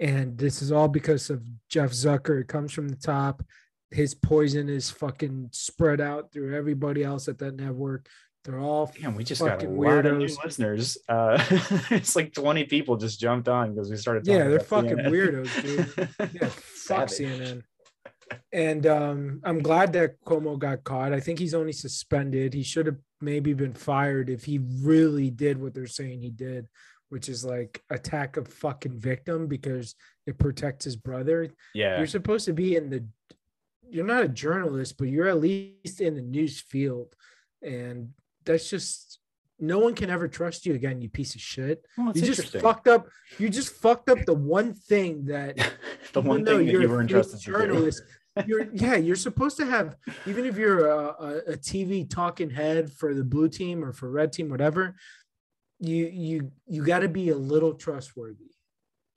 And this is all because of Jeff Zucker. It comes from the top. His poison is fucking spread out through everybody else at that network. They're all Damn, we just got a lot of new listeners. Uh, it's like 20 people just jumped on because we started. Yeah, they're fucking CNN. weirdos, dude. Yeah, fuck CNN. And um, I'm glad that Cuomo got caught. I think he's only suspended. He should have maybe been fired if he really did what they're saying he did, which is like attack a fucking victim because it protects his brother. Yeah, You're supposed to be in the. You're not a journalist, but you're at least in the news field, and that's just no one can ever trust you again, you piece of shit. Well, You just fucked up. You just fucked up the one thing that the one thing that you're you were entrusted to journalist, you're yeah, you're supposed to have even if you're a, a, a TV talking head for the blue team or for red team, whatever. You you you got to be a little trustworthy.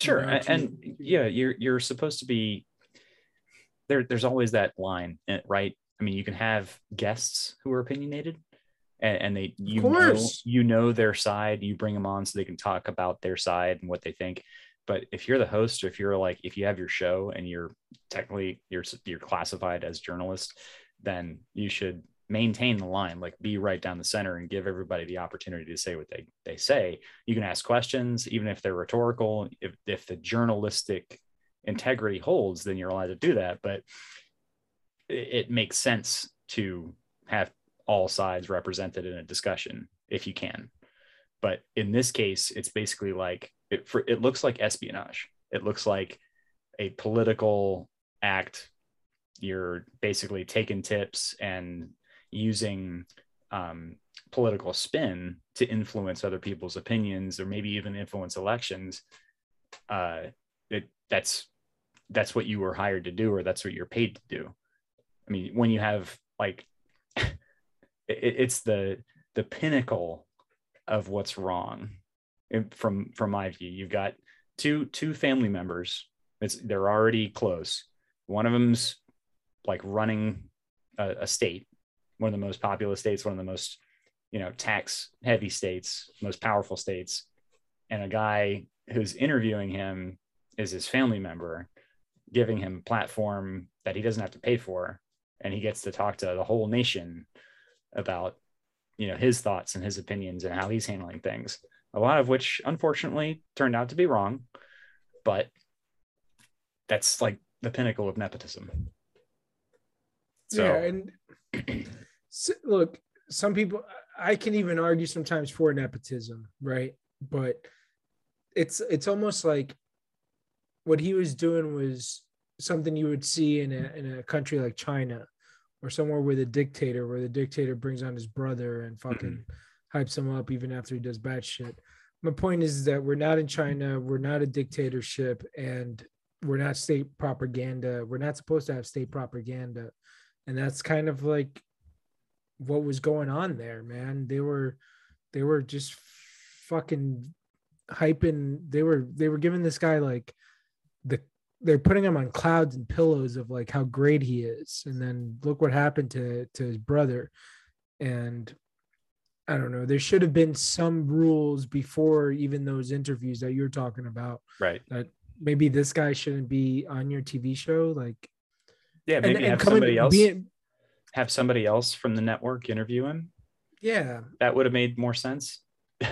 Sure, know, a- to- and yeah, you're you're supposed to be there. There's always that line, eh, right? I mean, you can have guests who are opinionated, and, and they you know course. you know their side. You bring them on so they can talk about their side and what they think. But if you're the host, or if you're like if you have your show and you're technically you're you're classified as journalist, then you should maintain the line, like be right down the center and give everybody the opportunity to say what they they say. You can ask questions, even if they're rhetorical. If if the journalistic integrity holds, then you're allowed to do that. But it, it makes sense to have all sides represented in a discussion if you can. But in this case, it's basically like it, for, it looks like espionage. It looks like a political act. You're basically taking tips and using um, political spin to influence other people's opinions or maybe even influence elections. Uh, it, that's that's what you were hired to do, or that's what you're paid to do. I mean, when you have like, it, it's the the pinnacle of what's wrong in- from from my view. You've got two two family members. It's they're already close. One of them's like running a, a state, one of the most populous states, one of the most you know tax heavy states, most powerful states, and a guy who's interviewing him is his family member, giving him a platform that he doesn't have to pay for, and he gets to talk to the whole nation about you know his thoughts and his opinions and how he's handling things a lot of which unfortunately turned out to be wrong but that's like the pinnacle of nepotism so yeah, and look, some people I can even argue sometimes for nepotism, right? But it's it's almost like what he was doing was something you would see in a in a country like China or somewhere with a dictator where the dictator brings on his brother and mm-hmm. fucking hypes him up even after he does bad shit. My point is that we're not in China, we're not a dictatorship, and we're not state propaganda. We're not supposed to have state propaganda. And that's kind of like what was going on there, man. They were they were just fucking hyping they were they were giving this guy like the they're putting him on clouds and pillows of like how great he is. And then look what happened to to his brother. And i don't know there should have been some rules before even those interviews that you're talking about right. That maybe this guy shouldn't be on your tv show like yeah maybe and have coming somebody else being, have somebody else from the network interview him. Yeah. That would have made more sense.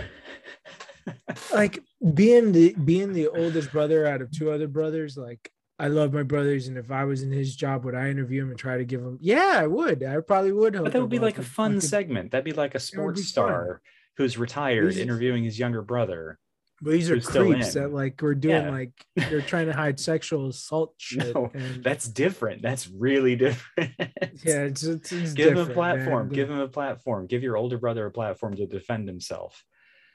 Like being the being the oldest brother out of two other brothers like i love my brothers and if i was in his job would i interview him and try to give him yeah i would. I probably would but that would be like a fun segment. That'd be like a sports be fun. star who's retired These- interviewing his younger brother but these are creeps that like we're doing Yeah. like they're trying to hide sexual assault shit No, and that's different. That's really different. Yeah it's, it's, it's give him a platform man. give him a platform. Give your older brother a platform to defend himself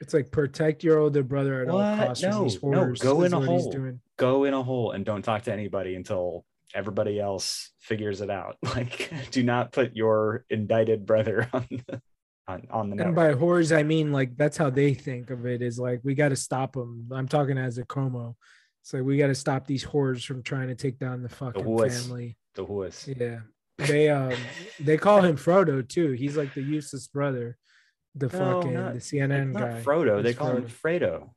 it's like protect your older brother at all costs No, these no, go in a hole. go in a hole and don't talk to anybody until everybody else figures it out. Like do not put your indicted brother on the on, on the and by horrors i mean like that's how they think of it is like we got to stop them i'm talking as a Cuomo. It's like we got to stop these horrors from trying to take down the fucking horse. family. The horse yeah. They um they call him frodo too. He's like the useless brother the No, fucking not- the cnn guy. Frodo. They call him fredo.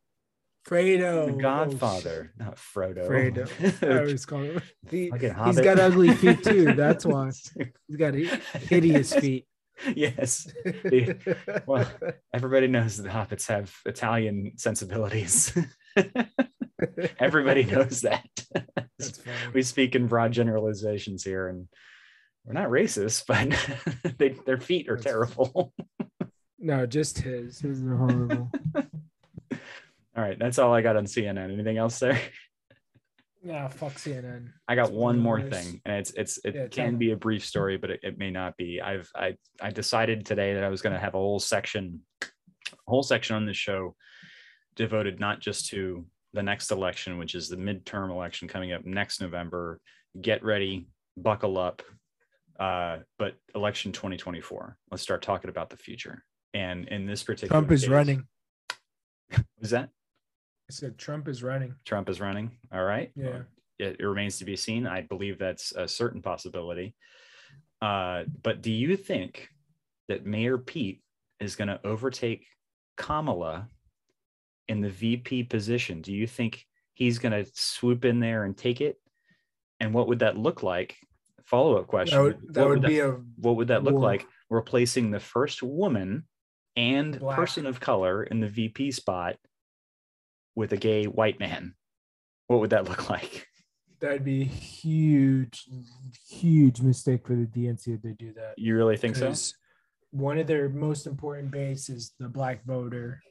Fredo. The oh, godfather not frodo. Fredo. I always call him he's hobbit. got ugly feet too that's why. He's got hi- hideous feet. Yes. The- well, everybody knows that the hobbits have italian sensibilities. Everybody knows that. We speak in broad generalizations here and we're not racist but they, their feet are That's- terrible no just his his are horrible all right that's all i got on cnn anything else there Yeah, fuck CNN. I got It's one more worse. thing, and it's it's it Yeah, can be a brief story, but it, it may not be. I've I I decided today that I was going to have a whole section, a whole section on this show devoted not just to the next election, which is the midterm election coming up next November. Get ready, buckle up, uh, but election 2024. Let's start talking about the future. And in this particular, Trump is case- running. Was that I said Trump is running. Trump is running? All right. Yeah. it, it remains to be seen. I believe that's a certain possibility. Uh, but do you think that Mayor Pete is going to overtake Kamala in the VP position? Do you think he's going to swoop in there and take it? And what would that look like? Follow up question. That would, that What would be a what would that look war. like replacing the first woman and Black. person of color in the VP spot with a gay white man? What would that look like? that'd be a huge, huge mistake for the DNC if they do that. You really think so? One of their most important base is the black voter.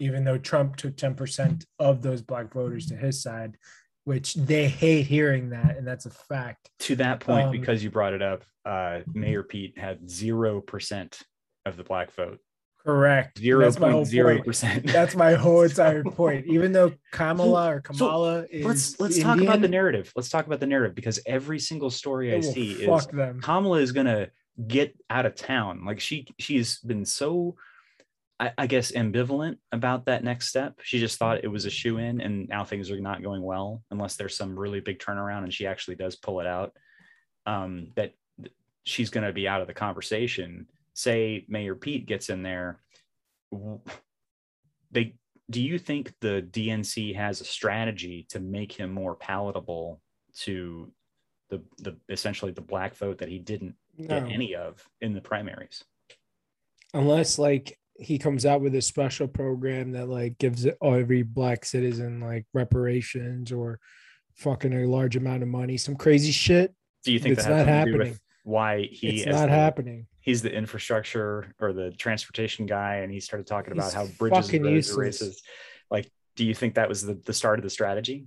Even though Trump took 10% of those black voters to his side, which they hate hearing that, and that's a fact. To that point, Um, because you brought it up, uh, Mayor Pete had zero percent of the black vote. Correct. Zero That's my whole point zero point. percent. That's my whole entire point. Even though Kamala or Kamala is Let's let's talk about the narrative. Let's talk about the narrative because every single story I see is them. Kamala is gonna get out of town. Like she she's been so I, I guess ambivalent about that next step. She just thought it was a shoe in, and now things are not going well unless there's some really big turnaround and she actually does pull it out. Um, that she's gonna be out of the conversation. Say Mayor Pete gets in there. They do you think the DNC has a strategy to make him more palatable to the the essentially the black vote that he didn't get any of in the primaries. unless like he comes out with a special program that like gives every black citizen like reparations or fucking a large amount of money, some crazy shit. Do you think It's that not something to do happening. with why he it's not the- happening. he's the infrastructure or the transportation guy and he started talking about how bridges and roads are racist. Like, do you think that was the, the start of the strategy?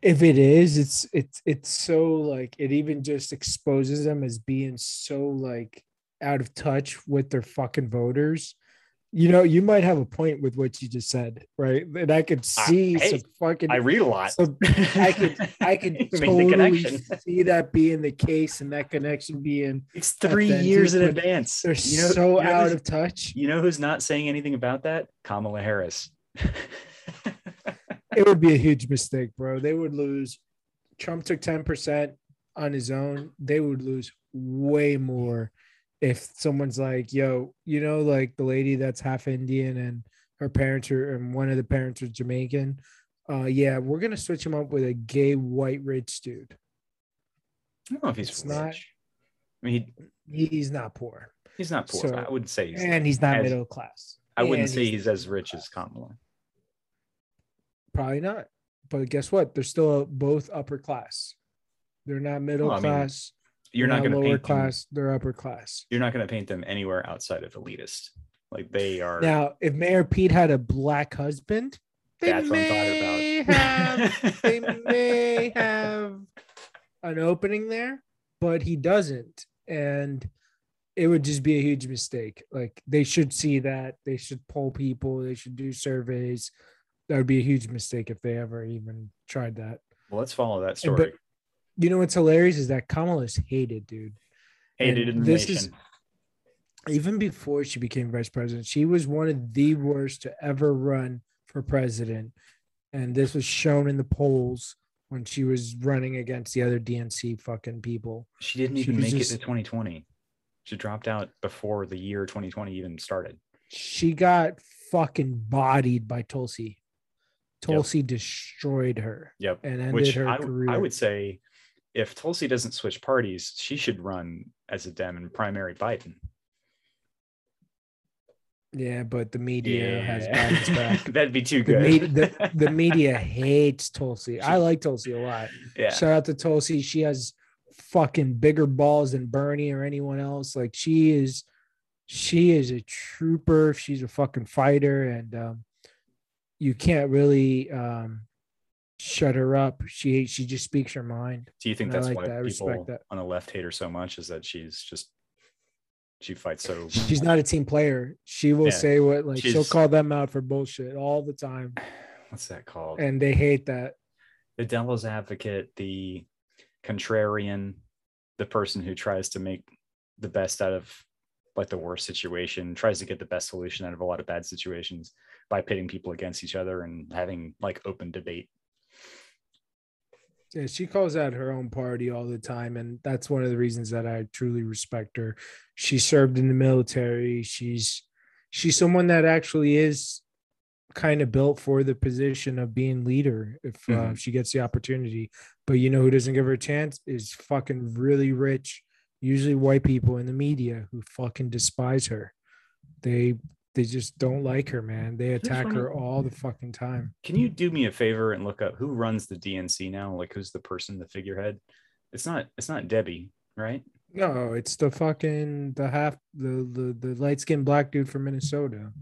If it is, it's it's it's so like it even just exposes them as being so like out of touch with their fucking voters. You know, you might have a point with what you just said, right? And I could see hey, some fucking I read a lot. So I could I could totally see that being the case and that connection being It's three authentic, years in but advance. they're You know- so you know out of touch. You know who's not saying anything about that? Kamala Harris. It would be a huge mistake, bro. They would lose. Trump took 10% on his own. They would lose way more if someone's like, yo, you know, like the lady that's half Indian and her parents are and one of the parents are Jamaican. Uh yeah, we're gonna switch him up with a gay white rich dude. I don't know if he's It's rich. not- I mean, he, He's not poor. he's not poor. So- I wouldn't say he's. and he's not as- middle class. I wouldn't say he's as rich as Kamala. probably not. But guess what? They're still both upper class. They're not middle Well, I mean, class. You're they're not going to lower paint them. They're upper class. You're not going to paint them anywhere outside of elitist. Like they are. Now, if Mayor Pete had a black husband, they That's what I'm may about. have they may have an opening there, but he doesn't, and it would just be a huge mistake. Like they should see that. They should poll people. They should do surveys. That would be a huge mistake if they ever even tried that. well, let's follow that story. But you know what's hilarious is that Kamala's hated, dude. Hated and in this nation. is- Even before she became vice president, she was one of the worst to ever run for president. And this was shown in the polls when she was running against the other DNC fucking people. she didn't she even was make just- it to 2020. She dropped out before the year 2020 even started. She got fucking bodied by Tulsi. Tulsi destroyed her Yep. and ended Which her I, career. I would say, if Tulsi doesn't switch parties, she should run as a Dem and primary Biden. yeah, but the media has Biden's back. That'd be too The, good. the, the media hates Tulsi. I like Tulsi a lot. yeah. Shout out to Tulsi. She has fucking bigger balls than Bernie or anyone else. Like she is, she is a trooper. She's a fucking fighter, and um, you can't really um, shut her up. She she just speaks her mind. Do you think And that's like why that. People respect that. on the left hate her so much? Is that she's just she fights so She's not a team player. She will Yeah. say what like she'll call them out for bullshit all the time, what's that called? and they hate that. the devil's advocate, the contrarian, the person who tries to make the best out of like the worst situation, tries to get the best solution out of a lot of bad situations by pitting people against each other and having like open debate. Yeah, she calls out her own party all the time, and that's one of the reasons that I truly respect her. She served in the military. She's she's someone that actually is kind of built for the position of being leader if uh, Mhm. she gets the opportunity. But you know who doesn't give her a chance is fucking really rich, usually white people in the media who fucking despise her. They they just don't like her, man. They attack her all the fucking time. Can you do me a favor and look up who runs the DNC now? Like who's the person, the figurehead? It's not it's not Debbie, right? No, it's the fucking the half the the, the light skinned black dude from Minnesota.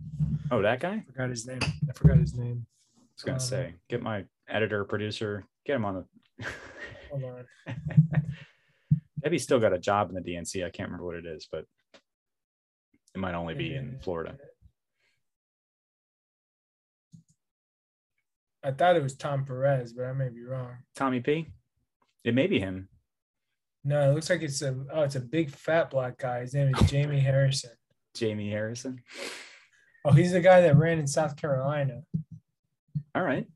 Oh, that guy? I I forgot his name. I forgot his name. I was gonna Um, say, get my editor, producer, get him on the Hold on. Debbie's still got a job in the DNC. I can't remember what it is, but it might only be in Florida. I thought it was Tom Perez, but I may be wrong. Tommy P. It may be him. No, it looks like it's a oh, it's a big fat black guy. His name is Jamie Harrison. Jamie Harrison. Oh, he's the guy that ran in South Carolina. All right.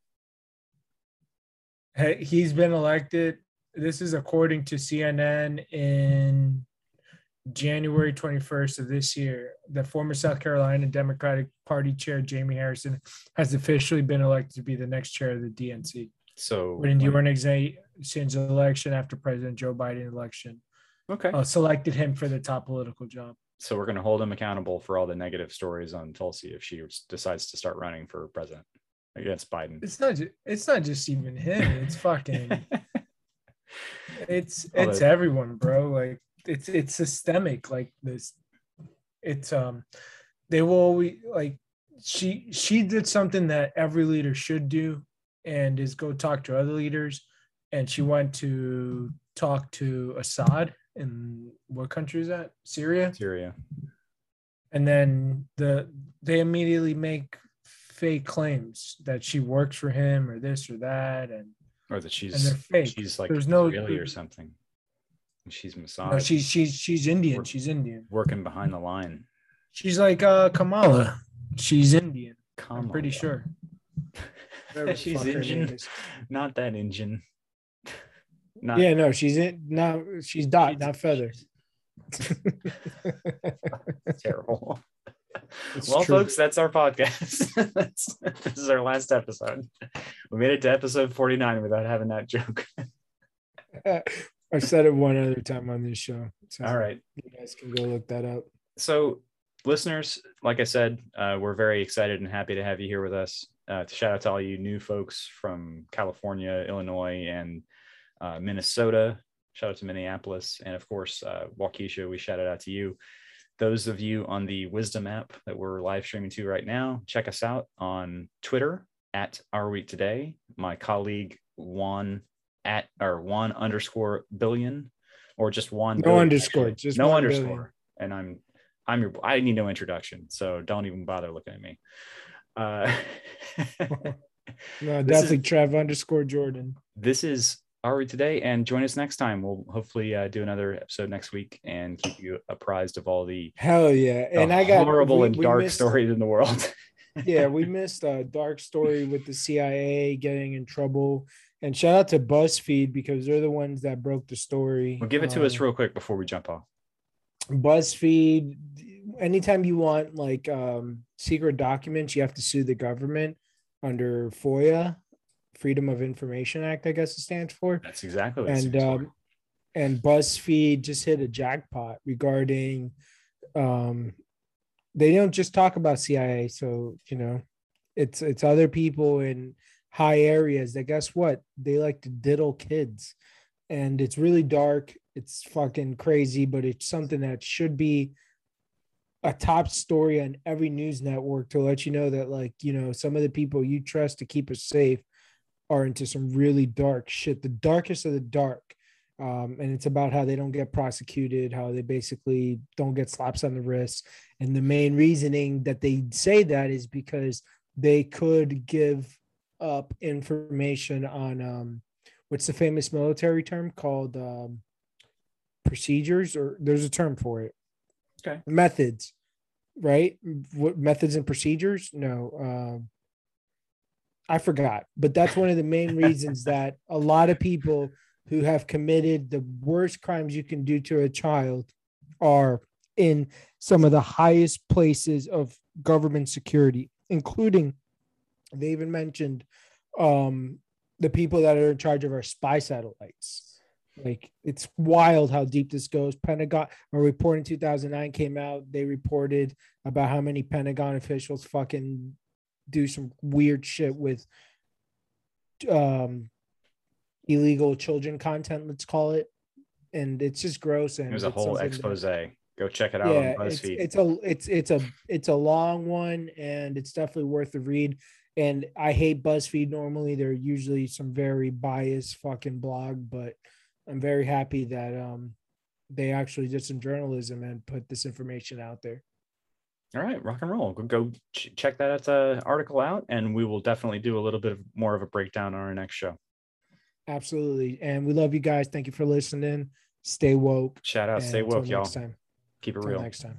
Hey, he's been elected. This is according to CNN in January 21st of this year. The former South Carolina Democratic Party chair, Jamie Harrison, has officially been elected to be the next chair of the DNC. So Winning the organization's election after President Joe Biden election okay. uh, selected him for the top political job. So we're going to hold him accountable for all the negative stories on Tulsi if she decides to start running for president against Biden. It's not. Just, it's not just even him. It's fucking. it's it's the- everyone, bro. Like it's it's systemic. Like this. It's um, they will always like she she did something that every leader should do, and is go talk to other leaders, and she went to talk to Assad in what country is that? Syria. Syria. and then the they immediately make fake claims that she works for him or this or that and Or that and she's they're fake she's like There's no- Israeli or something. She's massage no, she's she's she's indian Work- she's indian working behind the line. she's like uh kamala she's indian Come i'm pretty sure She's fuck her name Indian. Not that engine. Not yeah no she's in no she's dot She's- not feather terrible. It's well, true. folks, that's our podcast. that's, this is our last episode. We made it to episode 49 without having that joke. I've said it one other time on this show so All right. you guys can go look that up So, listeners, like I said, uh, we're very excited and happy to have you here with us. Uh, to shout out to all you new folks from California, Illinois, and uh, Minnesota. Shout out to Minneapolis. And of course, uh, Waukesha, we shout it out to you. Those of you on the Wisdom app that we're live streaming to right now, check us out on Twitter at Our Week Today. My colleague Juan at or one underscore billion or just one. No billion, underscore, just no underscore. billion. And I'm I'm your I need no introduction, so don't even bother looking at me. Uh, no definitely is- trev underscore jordan this is We Today, and join us next time. We'll hopefully uh, do another episode next week and keep you apprised of all the, hell yeah the and i got horrible we- and we dark missed- stories in the world. yeah, we missed a dark story with the CIA getting in trouble. And shout out to BuzzFeed because they're the ones that broke the story. well, give it to us Um, real quick before we jump off. BuzzFeed. Anytime you want like um, secret documents, you have to sue the government under FOIA, Freedom of Information Act. I guess it stands for. That's exactly what it and um, and BuzzFeed just hit a jackpot regarding um, they don't just talk about CIA, so you know, it's it's other people in high areas that guess what they like to diddle kids, and it's really dark. It's fucking crazy, but it's something that should be a top story on every news network to let you know that like you know some of the people you trust to keep us safe are into some really dark shit, the darkest of the dark. Um, and it's about how they don't get prosecuted, how they basically don't get slaps on the wrist. And the main reasoning that they say that is because they could give up information on um, what's the famous military term called um, procedures, or there's a term for it. Okay. Methods, right? What methods and procedures? No. Um, I forgot, but that's one of the main reasons that a lot of people who have committed the worst crimes you can do to a child are in some of the highest places of government security, including they even mentioned um, the people that are in charge of our spy satellites. Like it's wild how deep this goes. Pentagon, a report in 2009 came out. They reported about how many Pentagon officials fucking do some weird shit with um illegal children content, let's call it. And it's just gross. And there's a whole expose. that- Go check it out yeah, on it's, it's a it's it's a it's a long one and it's definitely worth the read. And I hate BuzzFeed normally. They're usually some very biased fucking blog, but I'm very happy that um they actually did some journalism and put this information out there. All right, rock and roll. Go, go ch- check that uh, article out, and we will definitely do a little bit of more of a breakdown on our next show. Absolutely. And we love you guys. Thank you for listening. Stay woke. Shout out, stay woke, y'all. Next time. Keep it Until real. next time.